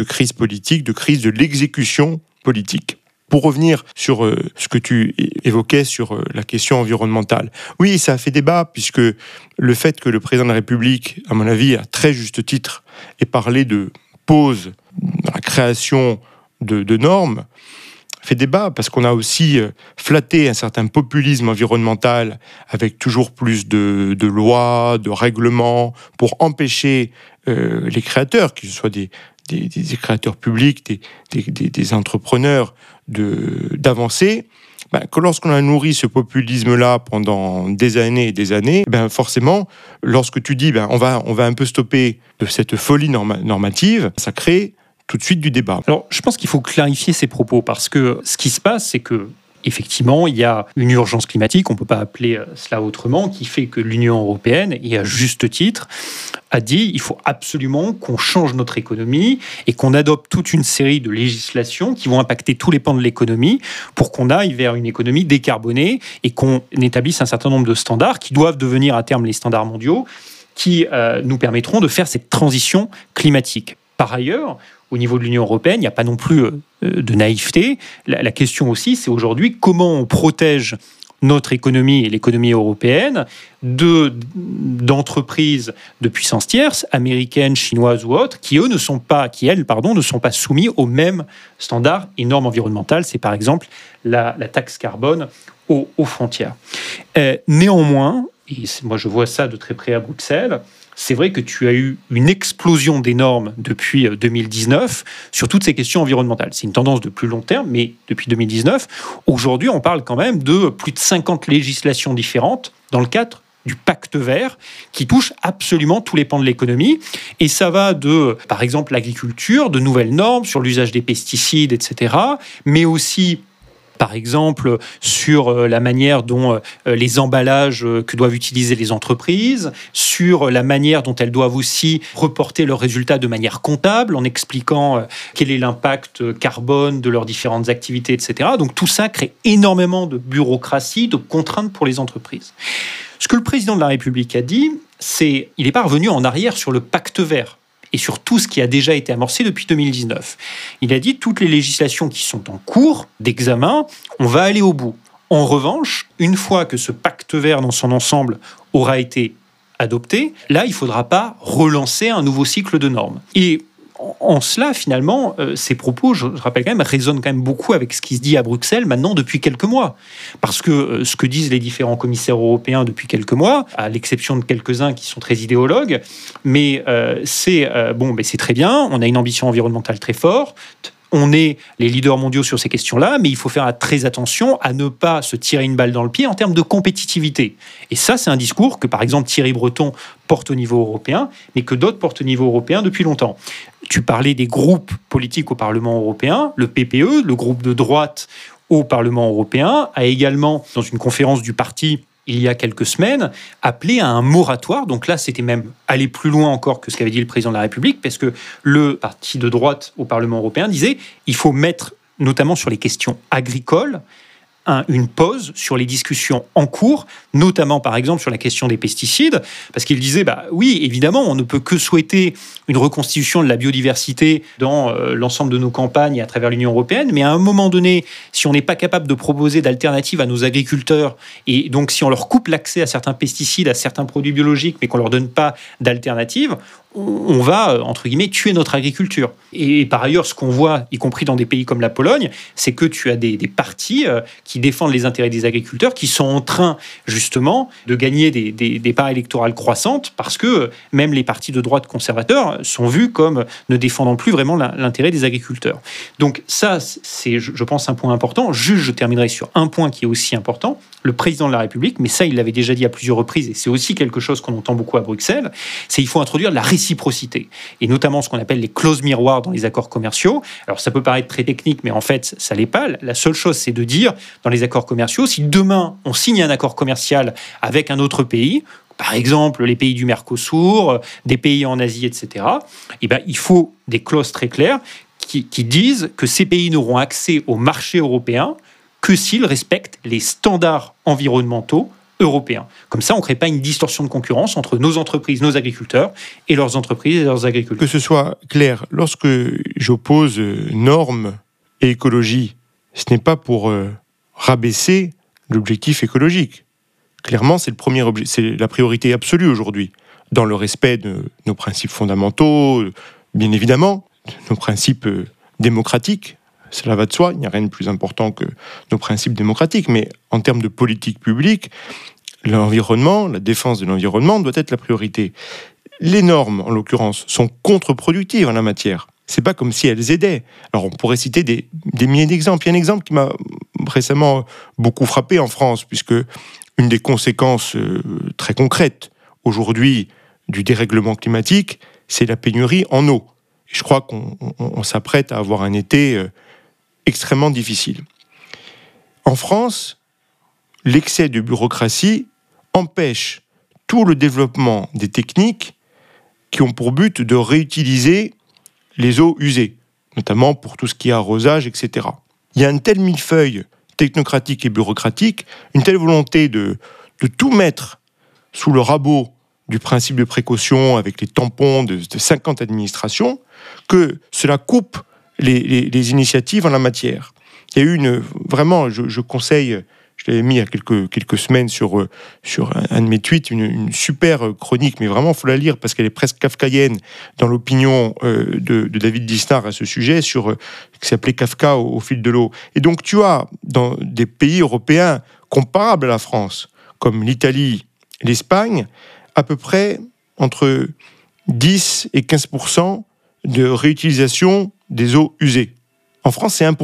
crise politique, de crise de l'exécution politique. Pour revenir sur euh, ce que tu évoquais sur euh, la question environnementale, oui, ça a fait débat, puisque le fait que le président de la République, à mon avis, à très juste titre, ait parlé de pause dans la création de, normes, fait débat parce qu'on a aussi euh, flatté un certain populisme environnemental avec toujours plus de, lois, de règlements pour empêcher les créateurs, qu'ils soient des, des, créateurs publics, des, des entrepreneurs, d'avancer, ben, que lorsqu'on a nourri ce populisme-là pendant des années et des années, ben forcément, lorsque tu dis ben, on, va, on va un peu stopper de cette folie normative, ça crée tout de suite du débat. Alors, je pense qu'il faut clarifier ces propos parce que ce qui se passe, c'est que effectivement, il y a une urgence climatique, on ne peut pas appeler euh, cela autrement, qui fait que l'Union européenne, et à juste titre, a dit il faut absolument qu'on change notre économie et qu'on adopte toute une série de législations qui vont impacter tous les pans de l'économie pour qu'on aille vers une économie décarbonée et qu'on établisse un certain nombre de standards qui doivent devenir à terme les standards mondiaux qui euh, nous permettront de faire cette transition climatique. Par ailleurs, au niveau de l'Union européenne, il n'y a pas non plus euh, de naïveté. La, question aussi, c'est aujourd'hui comment on protège notre économie et l'économie européenne de d'entreprises de puissance tierce, américaines, chinoises ou autres, qui eux ne sont pas, qui elles, pardon, ne sont pas soumis aux mêmes standards et normes environnementales. C'est par exemple la, taxe carbone aux, frontières. Euh, néanmoins, et moi je vois ça de très près à Bruxelles, c'est vrai que tu as eu une explosion des normes depuis 2019 euh, sur toutes ces questions environnementales. C'est une tendance de plus long terme, mais depuis 2019, aujourd'hui, on parle quand même de plus de 50 législations différentes dans le cadre du pacte vert qui touche absolument tous les pans de l'économie. Et ça va de, par exemple, l'agriculture, de nouvelles normes sur l'usage des pesticides, etc., mais aussi par exemple sur euh, la manière dont euh, les emballages euh, que doivent utiliser les entreprises, sur la manière dont elles doivent aussi reporter leurs résultats de manière comptable en expliquant quel est l'impact carbone de leurs différentes activités, etc. Donc tout ça crée énormément de bureaucratie, de contraintes pour les entreprises. Ce que le président de la République a dit, c'est il n'est pas revenu en arrière sur le pacte vert et sur tout ce qui a déjà été amorcé depuis 2019. Il a dit toutes les législations qui sont en cours d'examen, on va aller au bout. En revanche, une fois que ce pacte vert dans son ensemble aura été adopté, là, il ne faudra pas relancer un nouveau cycle de normes. En cela, finalement, euh, ces propos, je, rappelle quand même, résonnent quand même beaucoup avec ce qui se dit à Bruxelles maintenant depuis quelques mois. Parce que euh, ce que disent les différents commissaires européens depuis quelques mois, à l'exception de quelques-uns qui sont très idéologues, mais euh, c'est bon, mais c'est très bien, on a une ambition environnementale très forte, on est les leaders mondiaux sur ces questions-là, mais il faut faire très attention à ne pas se tirer une balle dans le pied en termes de compétitivité. Et ça, c'est un discours que, par exemple, Thierry Breton porte au niveau européen, mais que d'autres portent au niveau européen depuis longtemps. Tu parlais des groupes politiques au Parlement européen, le PPE, le groupe de droite au Parlement européen, a également, dans une conférence du parti, il y a quelques semaines, appelé à un moratoire. Donc là, c'était même aller plus loin encore que ce qu'avait dit le président de la République, parce que le parti de droite au Parlement européen disait il faut mettre, notamment sur les questions agricoles, une pause sur les discussions en cours, notamment par exemple sur la question des pesticides, parce qu'il disait, bah oui, évidemment, on ne peut que souhaiter une reconstitution de la biodiversité dans euh, l'ensemble de nos campagnes et à travers l'Union européenne, mais à un moment donné, si on n'est pas capable de proposer d'alternatives à nos agriculteurs, et donc si on leur coupe l'accès à certains pesticides, à certains produits biologiques, mais qu'on leur donne pas d'alternatives, on va, euh, entre guillemets, tuer notre agriculture. Et, par ailleurs, ce qu'on voit, y compris dans des pays comme la Pologne, c'est que tu as des, partis euh, qui défendent les intérêts des agriculteurs, qui sont en train, justement, de gagner des, parts électorales croissantes, parce que même les partis de droite conservateurs sont vus comme ne défendant plus vraiment l'intérêt des agriculteurs. Donc ça, c'est, je pense, un point important. Juste, je terminerai sur un point qui est aussi important. Le président de la République, mais ça, il l'avait déjà dit à plusieurs reprises, et c'est aussi quelque chose qu'on entend beaucoup à Bruxelles, c'est qu'il faut introduire la et notamment ce qu'on appelle les clauses miroirs dans les accords commerciaux. Alors ça peut paraître très technique, mais en fait, ça l'est pas. La seule chose, c'est de dire, dans les accords commerciaux, si demain on signe un accord commercial avec un autre pays, par exemple les pays du Mercosur, des pays en Asie, etc., eh ben, il faut des clauses très claires qui disent que ces pays n'auront accès au marché européen que s'ils respectent les standards environnementaux européens. Comme ça, on ne crée pas une distorsion de concurrence entre nos entreprises, nos agriculteurs et leurs entreprises et leurs agriculteurs. Que ce soit clair, lorsque j'oppose euh, normes et écologie, ce n'est pas pour euh, rabaisser l'objectif écologique. Clairement, c'est la priorité absolue aujourd'hui, dans le respect de nos principes fondamentaux, bien évidemment, nos principes euh, démocratiques. Cela va de soi, il n'y a rien de plus important que nos principes démocratiques, mais en termes de politique publique, l'environnement, la défense de l'environnement doit être la priorité. Les normes, en l'occurrence, sont contre-productives en la matière. C'est pas comme si elles aidaient. Alors on pourrait citer des, milliers d'exemples. Il y a un exemple qui m'a récemment beaucoup frappé en France, puisque une des conséquences euh, très concrètes aujourd'hui du dérèglement climatique, c'est la pénurie en eau. Je crois qu'on s'apprête à avoir un été euh, extrêmement difficile. En France, l'excès de bureaucratie empêche tout le développement des techniques qui ont pour but de réutiliser les eaux usées, notamment pour tout ce qui est arrosage, etc. Il y a un tel millefeuille technocratique et bureaucratique, une telle volonté de, de tout mettre sous le rabot du principe de précaution avec les tampons de, 50 administrations, que cela coupe les, initiatives en la matière. Il y a eu une, vraiment, je conseille je l'avais mis il y a quelques, quelques semaines sur, euh, sur un, de mes tweets, une, super chronique, mais vraiment, il faut la lire parce qu'elle est presque kafkaïenne dans l'opinion euh, de, David Disnar à ce sujet, sur, euh, qui s'appelait Kafka au, fil de l'eau. Et donc, tu as dans des pays européens comparables à la France, comme l'Italie, l'Espagne, à peu près entre 10 et 15% de réutilisation des eaux usées. En France, c'est 1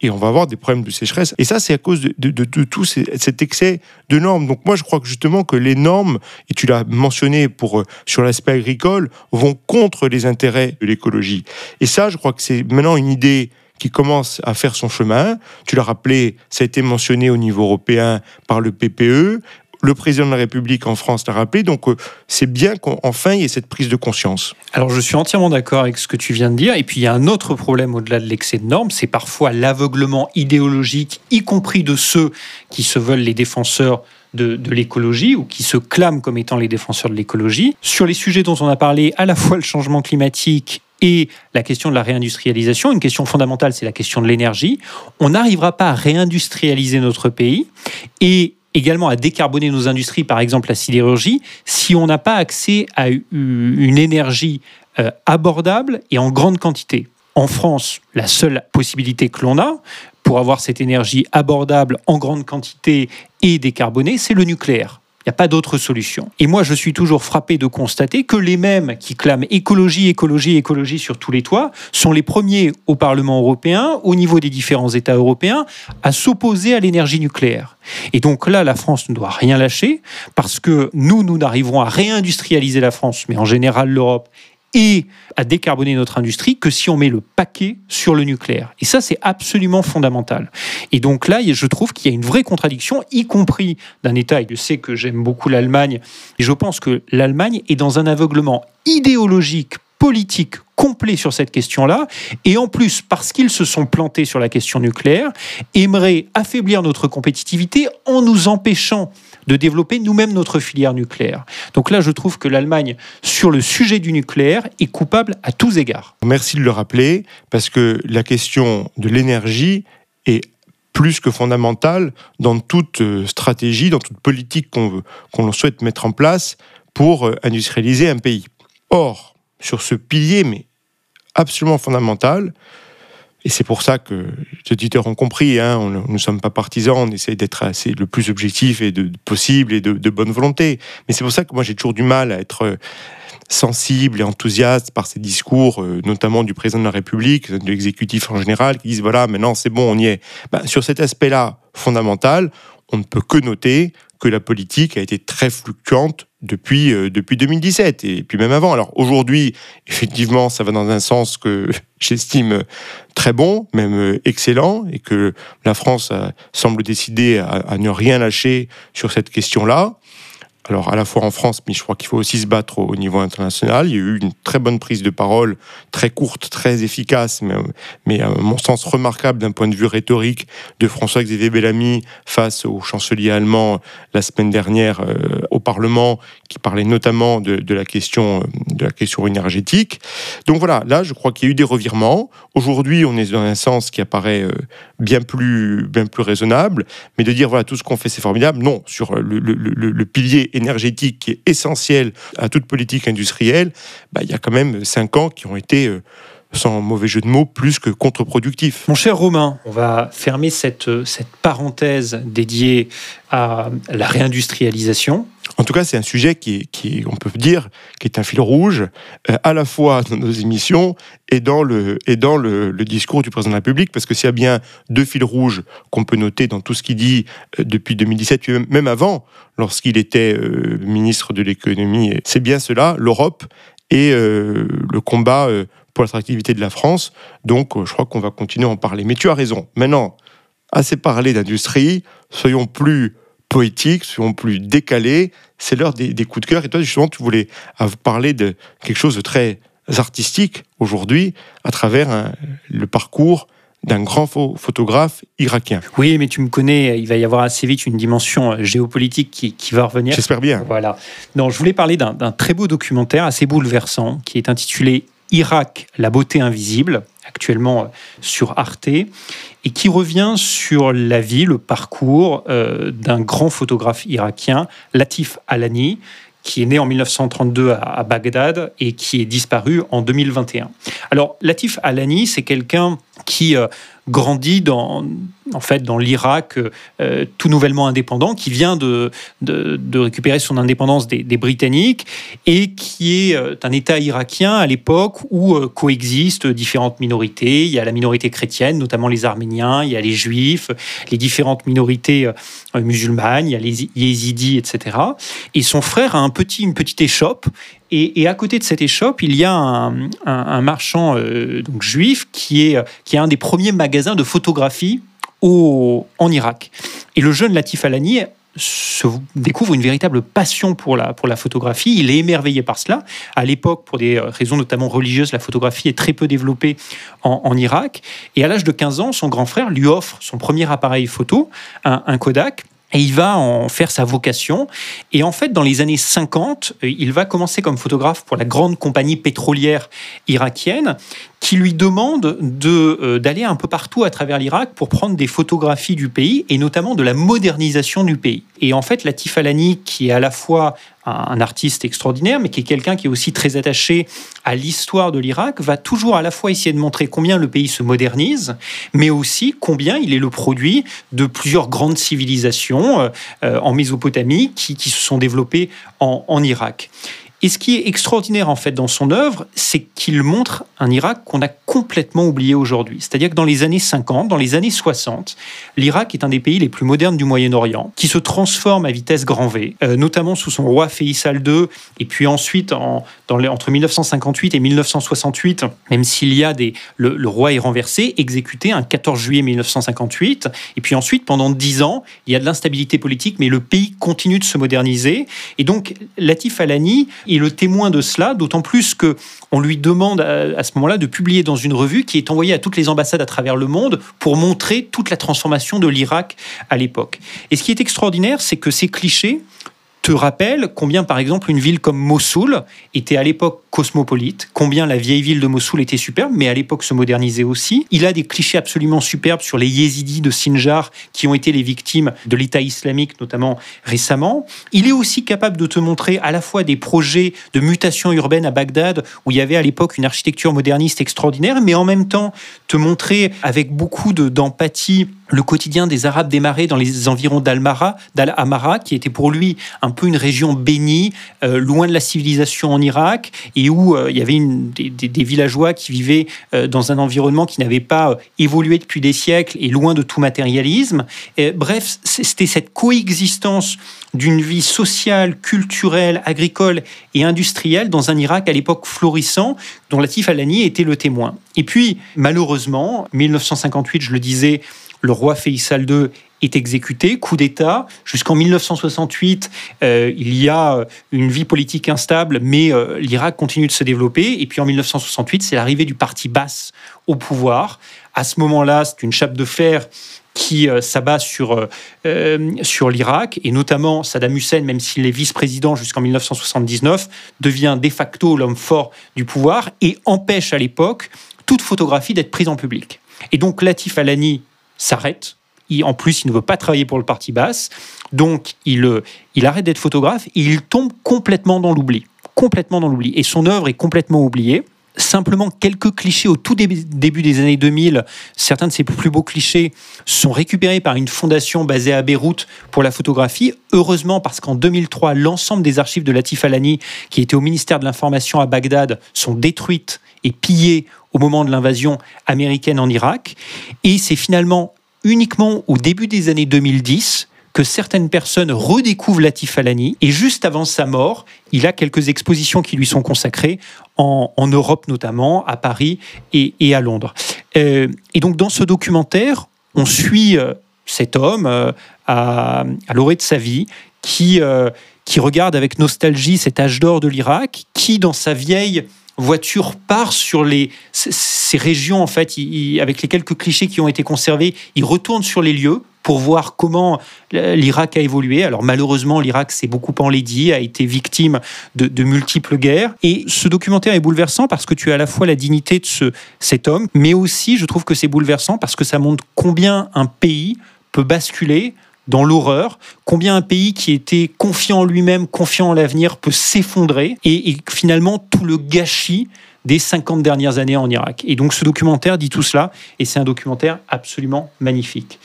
et on va avoir des problèmes de sécheresse. Et ça, c'est à cause de, tout cet excès de normes. Donc moi, je crois que justement que les normes, et tu l'as mentionné pour, euh, sur l'aspect agricole, vont contre les intérêts de l'écologie. Et ça, je crois que c'est maintenant une idée qui commence à faire son chemin. Tu l'as rappelé, ça a été mentionné au niveau européen par le PPE. Le président de la République en France l'a rappelé, donc euh, c'est bien qu'enfin il y ait cette prise de conscience. Alors je suis entièrement d'accord avec ce que tu viens de dire, et puis il y a un autre problème au-delà de l'excès de normes, c'est parfois l'aveuglement idéologique, y compris de ceux qui se veulent les défenseurs de, de l'écologie ou qui se clament comme étant les défenseurs de l'écologie. Sur les sujets dont on a parlé, à la fois le changement climatique et la question de la réindustrialisation. Une question fondamentale, c'est la question de l'énergie. On n'arrivera pas à réindustrialiser notre pays et également à décarboner nos industries, par exemple la sidérurgie, si on n'a pas accès à une énergie euh, abordable et en grande quantité. En France, la seule possibilité que l'on a pour avoir cette énergie abordable en grande quantité et décarbonée, c'est le nucléaire. Il n'y a pas d'autre solution. Et moi, je suis toujours frappé de constater que les mêmes qui clament écologie, écologie, écologie sur tous les toits sont les premiers au Parlement européen, au niveau des différents États européens, à s'opposer à l'énergie nucléaire. Et donc là, la France ne doit rien lâcher parce que nous, nous n'arriverons à réindustrialiser la France, mais en général l'Europe et à décarboner notre industrie que si on met le paquet sur le nucléaire. Et ça, c'est absolument fondamental. Et donc là, je trouve qu'il y a une vraie contradiction, y compris d'un État, et je sais que j'aime beaucoup l'Allemagne, et je pense que l'Allemagne est dans un aveuglement idéologique, politique complet sur cette question-là, et en plus, parce qu'ils se sont plantés sur la question nucléaire, aimeraient affaiblir notre compétitivité en nous empêchant de développer nous-mêmes notre filière nucléaire. Donc là, je trouve que l'Allemagne, sur le sujet du nucléaire, est coupable à tous égards. Merci de le rappeler, parce que la question de l'énergie est plus que fondamentale dans toute euh, stratégie, dans toute politique qu'on qu'on souhaite mettre en place pour euh, industrialiser un pays. Or, sur ce pilier, mais absolument fondamental, et c'est pour ça que les auditeurs ont compris, hein, nous ne sommes pas partisans, on essaie d'être le plus objectif et de, possible et de, bonne volonté. Mais c'est pour ça que moi j'ai toujours du mal à être euh, sensible et enthousiaste par ces discours, euh, notamment du président de la République, de l'exécutif en général, qui disent voilà, maintenant c'est bon, on y est. Ben, sur cet aspect-là fondamental, on ne peut que noter que la politique a été très fluctuante depuis, euh, depuis 2017 et puis même avant. Alors aujourd'hui, effectivement, ça va dans un sens que j'estime très bon, même euh, excellent, et que la France semble décider à, ne rien lâcher sur cette question-là alors à la fois en France, mais je crois qu'il faut aussi se battre au niveau international. Il y a eu une très bonne prise de parole, très courte, très efficace, mais, mais à mon sens remarquable d'un point de vue rhétorique de François-Xavier Bellamy face au chancelier allemand la semaine dernière euh, Parlement, qui parlait notamment de, la question de la question énergétique. Donc voilà, là je crois qu'il y a eu des revirements. Aujourd'hui, on est dans un sens qui apparaît euh, bien plus bien plus raisonnable, mais de dire voilà tout ce qu'on fait c'est formidable, non sur le pilier énergétique qui est essentiel à toute politique industrielle, bah, il y a quand même cinq ans qui ont été euh, sans mauvais jeu de mots, plus que contre-productifs. Mon cher Romain, on va fermer cette, cette parenthèse dédiée à la réindustrialisation. En tout cas, c'est un sujet qui, qui, on peut dire, qui est un fil rouge, euh, à la fois dans nos émissions et dans, le, et dans le, discours du président de la République, parce que s'il y a bien deux fils rouges qu'on peut noter dans tout ce qu'il dit euh, depuis 2017, même avant, lorsqu'il était euh, ministre de l'économie, c'est bien cela, l'Europe et le combat pour l'attractivité de la France. Donc, je crois qu'on va continuer à en parler. Mais tu as raison. Maintenant, assez parlé d'industrie, soyons plus poétiques, soyons plus décalés. C'est l'heure des, coups de cœur. Et toi, justement, tu voulais parler de quelque chose de très artistique aujourd'hui à travers le parcours d'un grand photographe irakien. Oui, mais tu me connais, il va y avoir assez vite une dimension euh, géopolitique qui, qui va revenir. J'espère bien. Voilà. Non, je voulais parler d'un très beau documentaire assez bouleversant qui est intitulé Irak, la beauté invisible, actuellement euh, sur Arte, et qui revient sur la vie, le parcours euh, d'un grand photographe irakien, Latif Alani, qui est né en 1932 à, Bagdad et qui est disparu en 2021. Alors, Latif Alani, c'est quelqu'un qui euh, grandit dans, en fait, dans l'Irak euh, tout nouvellement indépendant, qui vient de, récupérer son indépendance des, Britanniques et qui est euh, un État irakien à l'époque où coexistent différentes minorités. Il y a la minorité chrétienne, notamment les Arméniens, il y a les Juifs, les différentes minorités musulmanes, il y a les Yézidis, etc. Et son frère a un petit, une petite échoppe et, à côté de cette échoppe, il y a un, marchand donc juif qui est, qui un des premiers magasins de photographie au, en Irak. Et le jeune Latif Alani se découvre une véritable passion pour la, pour la photographie. Il est émerveillé par cela. À l'époque, pour des raisons notamment religieuses, la photographie est très peu développée en, Irak. Et à l'âge de 15 ans, son grand frère lui offre son premier appareil photo, un Kodak. Et il va en faire sa vocation. Et en fait, dans les années 50, il va commencer comme photographe pour la grande compagnie pétrolière irakienne qui lui demande de, d'aller un peu partout à travers l'Irak pour prendre des photographies du pays et notamment de la modernisation du pays. Et en fait, Latif Alani, qui est à la fois un artiste extraordinaire, mais qui est quelqu'un qui est aussi très attaché à l'histoire de l'Irak, va toujours à la fois essayer de montrer combien le pays se modernise, mais aussi combien il est le produit de plusieurs grandes civilisations euh, euh, en Mésopotamie qui, se sont développées en Irak. Et ce qui est extraordinaire en fait dans son œuvre, c'est qu'il montre un Irak qu'on a complètement oublié aujourd'hui. C'est-à-dire que dans les années 50, dans les années 60, l'Irak est un des pays les plus modernes du Moyen-Orient, qui se transforme à vitesse grand V, euh, notamment sous son roi Faisal II, et puis ensuite entre 1958 et 1968, même s'il y a des, le, le, roi est renversé, exécuté un 14 juillet 1958, et puis ensuite pendant dix ans, il y a de l'instabilité politique, mais le pays continue de se moderniser, et donc Latif Alani est le témoin de cela, d'autant plus que on lui demande à, ce moment-là de publier dans une revue qui est envoyée à toutes les ambassades à travers le monde pour montrer toute la transformation de l'Irak à l'époque. Et ce qui est extraordinaire, c'est que ces clichés te rappellent combien, par exemple, une ville comme Mossoul était à l'époque cosmopolite, combien la vieille ville de Mossoul était superbe, mais à l'époque se modernisait aussi. Il a des clichés absolument superbes sur les yézidis de Sinjar qui ont été les victimes de l'État islamique, notamment récemment. Il est aussi capable de te montrer à la fois des projets de mutation urbaine à Bagdad, où il y avait à l'époque une architecture moderniste extraordinaire, mais en même temps te montrer avec beaucoup d'empathie le quotidien des Arabes démarrés dans les environs d'Al-Amara, qui était pour lui un peu une région bénie, euh, loin de la civilisation en Irak, et où euh, il y avait des, villageois qui vivaient euh, dans un environnement qui n'avait pas évolué depuis des siècles et loin de tout matérialisme. Bref, c'était cette coexistence d'une vie sociale, culturelle, agricole et industrielle dans un Irak à l'époque florissant, dont Latif Alani était le témoin. Et puis, malheureusement, 1958, je le disais, le roi Faisal II est exécuté, coup d'État. Jusqu'en 1968, euh, il y a une vie politique instable, mais euh, l'Irak continue de se développer. Et puis en 1968, c'est l'arrivée du parti basse au pouvoir. À ce moment-là, c'est une chape de fer qui euh, s'abat sur, sur l'Irak, et notamment Saddam Hussein, même s'il est vice-président jusqu'en 1979, devient de facto l'homme fort du pouvoir et empêche à l'époque toute photographie d'être prise en public. Et donc Latif Alani s'arrête, en plus, il ne veut pas travailler pour le parti basse. Donc, il, euh, il arrête d'être photographe et il tombe complètement dans l'oubli. Complètement dans l'oubli. Et son œuvre est complètement oubliée. Simplement quelques clichés au tout début des années 2000. Certains de ses plus beaux clichés sont récupérés par une fondation basée à Beyrouth pour la photographie. Heureusement, parce qu'en 2003, l'ensemble des archives de Latif Alani, qui étaient au ministère de l'Information à Bagdad, sont détruites et pillées au moment de l'invasion américaine en Irak. Et c'est finalement uniquement au début des années 2010 que certaines personnes redécouvrent Latif Alani. Et juste avant sa mort, il a quelques expositions qui lui sont consacrées, en, Europe notamment, à Paris et, à Londres. Euh, et donc dans ce documentaire, on suit euh, cet homme euh, à, à l'orée de sa vie qui, qui regarde avec nostalgie cet âge d'or de l'Irak, qui dans sa vieille voiture part sur les, ces régions, en fait, avec les quelques clichés qui ont été conservés, il retourne sur les lieux pour voir comment l'Irak a évolué. Alors malheureusement, l'Irak s'est beaucoup enlaidi, a été victime de, de, multiples guerres. Et ce documentaire est bouleversant parce que tu as à la fois la dignité de ce, cet homme, mais aussi je trouve que c'est bouleversant parce que ça montre combien un pays peut basculer dans l'horreur, combien un pays qui était confiant en lui-même, confiant en l'avenir, peut s'effondrer, et, finalement tout le gâchis des 50 dernières années en Irak. Et donc ce documentaire dit tout cela, et c'est un documentaire absolument magnifique.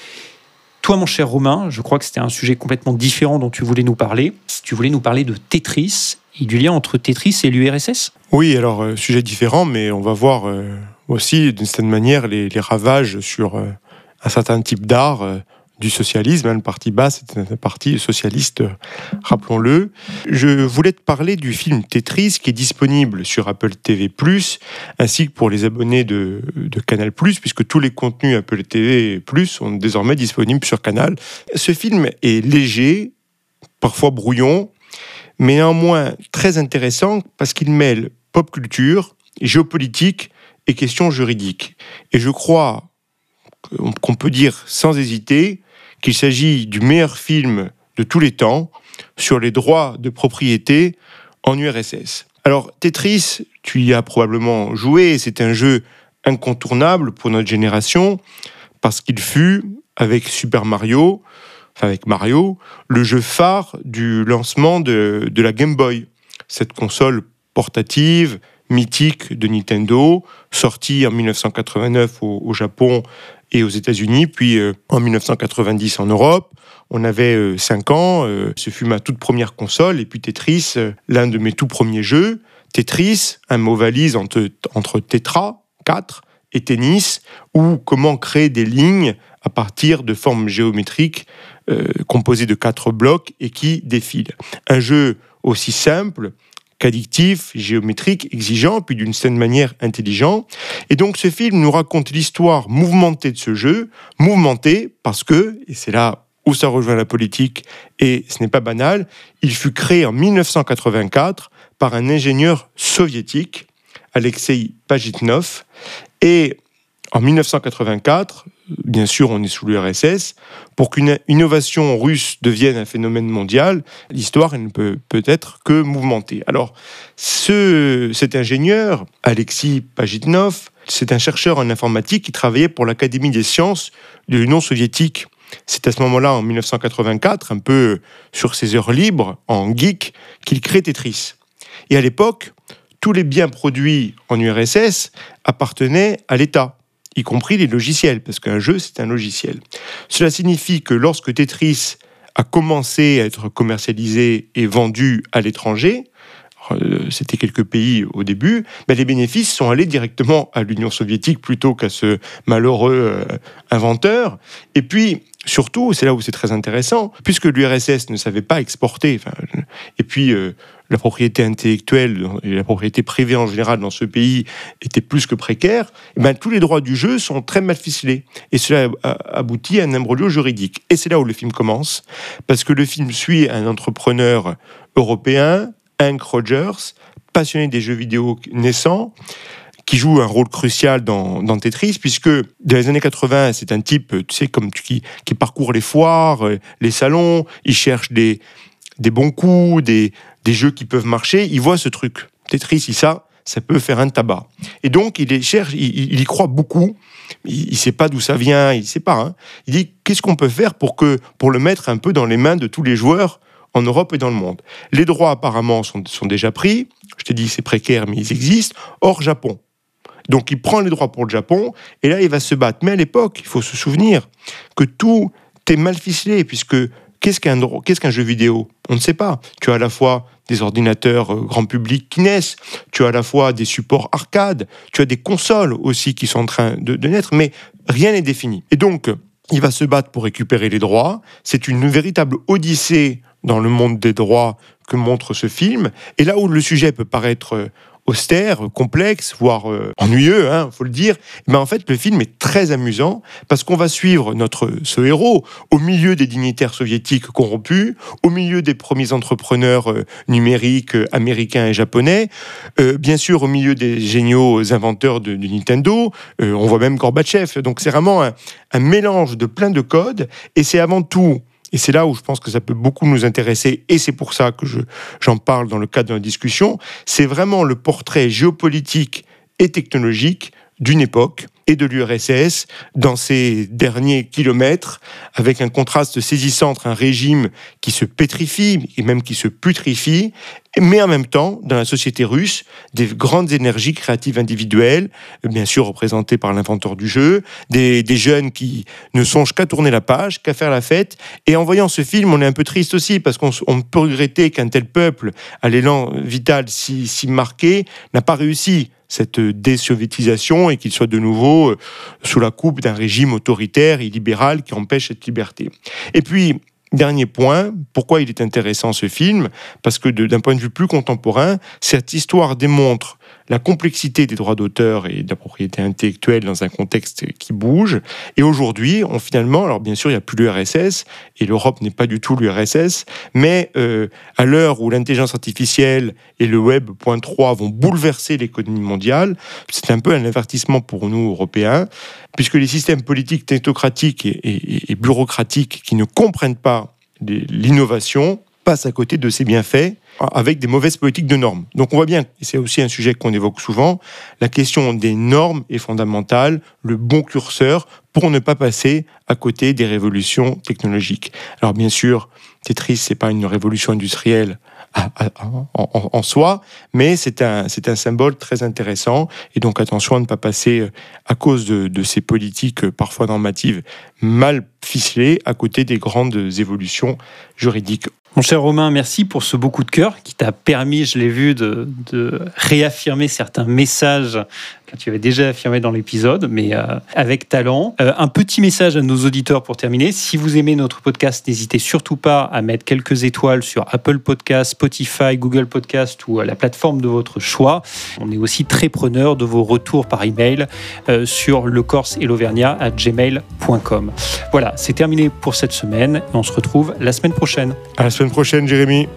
Toi, mon cher Romain, je crois que c'était un sujet complètement différent dont tu voulais nous parler. Tu voulais nous parler de Tetris et du lien entre Tetris et l'URSS Oui, alors, euh, sujet différent, mais on va voir euh, aussi, d'une certaine manière, les, ravages sur euh, un certain type d'art du socialisme. Hein, le parti bas, c'est un parti socialiste, rappelons-le. Je voulais te parler du film Tetris qui est disponible sur Apple TV+, ainsi que pour les abonnés de, de Canal+, puisque tous les contenus Apple TV+, sont désormais disponibles sur Canal. Ce film est léger, parfois brouillon, mais néanmoins très intéressant parce qu'il mêle pop culture, géopolitique et questions juridiques. Et je crois qu'on peut dire sans hésiter qu'il s'agit du meilleur film de tous les temps sur les droits de propriété en URSS. Alors Tetris, tu y as probablement joué, c'est un jeu incontournable pour notre génération parce qu'il fut, avec Super Mario, enfin avec Mario, le jeu phare du lancement de, la Game Boy, cette console portative mythique de Nintendo, sortie en 1989 au, Japon et aux États-Unis, puis euh, en 1990 en Europe. On avait 5 euh, ans, euh, ce fut ma toute première console, et puis Tetris, l'un de mes tout premiers jeux. Tetris, un mot valise entre, entre Tetra, 4, et tennis, ou comment créer des lignes à partir de formes géométriques composées de quatre blocs et qui défilent. Un jeu aussi simple, qu'addictif, géométrique, exigeant, puis d'une certaine manière intelligent. Et donc ce film nous raconte l'histoire mouvementée de ce jeu, mouvementée parce que, et c'est là où ça rejoint la politique, et ce n'est pas banal, il fut créé en 1984 par un ingénieur soviétique, Alexei Pajitnov, et en 1984, bien sûr, on est sous l'URSS. Pour qu'une innovation russe devienne un phénomène mondial, l'histoire ne peut peut-être que mouvementée. Alors, ce, cet ingénieur, Alexis Pajitnov, c'est un chercheur en informatique qui travaillait pour l'Académie des sciences de l'Union soviétique. C'est à ce moment-là, en 1984, un peu sur ses heures libres, en geek, qu'il crée Tetris. Et à l'époque, tous les biens produits en URSS appartenaient à l'État y compris les logiciels, parce qu'un jeu, c'est un logiciel. Cela signifie que lorsque Tetris a commencé à être commercialisé et vendu à l'étranger, euh, c'était quelques pays au début, ben les bénéfices sont allés directement à l'Union soviétique plutôt qu'à ce malheureux euh, inventeur. Et puis, surtout, c'est là où c'est très intéressant, puisque l'URSS ne savait pas exporter, et puis euh, la propriété intellectuelle et la propriété privée en général dans ce pays était plus que précaire, eh ben, tous les droits du jeu sont très mal ficelés. Et cela aboutit à un imbroglio juridique. Et c'est là où le film commence, parce que le film suit un entrepreneur européen, Hank Rogers, passionné des jeux vidéo naissants, qui joue un rôle crucial dans, Tetris, puisque dans les années 80, c'est un type, tu sais, comme qui, qui parcourt les foires, euh, les salons, il cherche des bons coups, des, des jeux qui peuvent marcher, il voit ce truc. Tetris, il ça, ça peut faire un tabac. Et donc, il cherche, il, y croit beaucoup. Il ne sait pas d'où ça vient, il ne sait pas. Hein. Il dit qu'est-ce qu'on peut faire pour, que, pour le mettre un peu dans les mains de tous les joueurs en Europe et dans le monde? Les droits apparemment sont, sont déjà pris. Je t'ai dit c'est précaire, mais ils existent. Hors Japon. Donc il prend les droits pour le Japon et là il va se battre. Mais à l'époque, il faut se souvenir que tout est mal ficelé puisque Qu'est-ce qu'un jeu vidéo? On ne sait pas. Tu as à la fois des ordinateurs euh, grand public qui naissent, tu as à la fois des supports arcade, tu as des consoles aussi qui sont en train de, naître, mais rien n'est défini. Et donc, il va se battre pour récupérer les droits. C'est une véritable odyssée dans le monde des droits que montre ce film. Et là où le sujet peut paraître euh, austère, complexe, voire euh, ennuyeux, il hein, faut le dire, mais en fait le film est très amusant parce qu'on va suivre notre ce héros au milieu des dignitaires soviétiques corrompus, au milieu des premiers entrepreneurs euh, numériques euh, américains et japonais, bien sûr au milieu des géniaux inventeurs de, Nintendo, on voit même Gorbatchev. Donc c'est vraiment un, un mélange de plein de codes et c'est avant tout et c'est là où je pense que ça peut beaucoup nous intéresser, et c'est pour ça que j'en parle dans le cadre de la discussion, c'est vraiment le portrait géopolitique et technologique d'une époque et de l'URSS dans ces derniers kilomètres, avec un contraste saisissant entre un régime qui se pétrifie et même qui se putrifie, mais en même temps, dans la société russe, des grandes énergies créatives individuelles, bien sûr représentées par l'inventeur du jeu, des, jeunes qui ne songent qu'à tourner la page, qu'à faire la fête. Et en voyant ce film, on est un peu triste aussi, parce qu'on peut regretter qu'un tel peuple, à l'élan vital si, si marqué, n'a pas réussi cette désoviétisation et qu'il soit de nouveau euh, sous la coupe d'un régime autoritaire et libéral qui empêche cette liberté. Et puis, Dernier point, pourquoi il est intéressant ce film? Parce que d'un point de vue plus contemporain, cette histoire démontre la complexité des droits d'auteur et de la propriété intellectuelle dans un contexte qui bouge. Et aujourd'hui, on finalement, alors bien sûr, il n'y a plus l'URSS, et l'Europe n'est pas du tout l'URSS, mais euh, à l'heure où l'intelligence artificielle et le Web.3 vont bouleverser l'économie mondiale, c'est un peu un avertissement pour nous, Européens, puisque les systèmes politiques technocratiques et bureaucratiques qui ne comprennent pas l'innovation passe à côté de ses bienfaits avec des mauvaises politiques de normes. Donc on voit bien, et c'est aussi un sujet qu'on évoque souvent, la question des normes est fondamentale, le bon curseur pour ne pas passer à côté des révolutions technologiques. Alors bien sûr, Tetris, c'est pas une révolution industrielle en, soi, mais c'est un, un symbole très intéressant. Et donc attention à ne pas passer, euh, à cause de, de ces politiques euh, parfois normatives mal ficelées, à côté des grandes évolutions juridiques. Mon cher Romain, merci pour ce beau coup de cœur qui t'a permis, je l'ai vu, de, réaffirmer certains messages que tu avais déjà affirmés dans l'épisode, mais euh, avec talent. Euh, un petit message à nos auditeurs pour terminer. Si vous aimez notre podcast, n'hésitez surtout pas à mettre quelques étoiles sur Apple Podcast, Spotify, Google Podcast ou la plateforme de votre choix. On est aussi très preneur de vos retours par email euh, sur lecorse et l'auvergnat à gmail.com. Voilà, c'est terminé pour cette semaine et on se retrouve la semaine prochaine. À la semaine prochaine, Jérémy.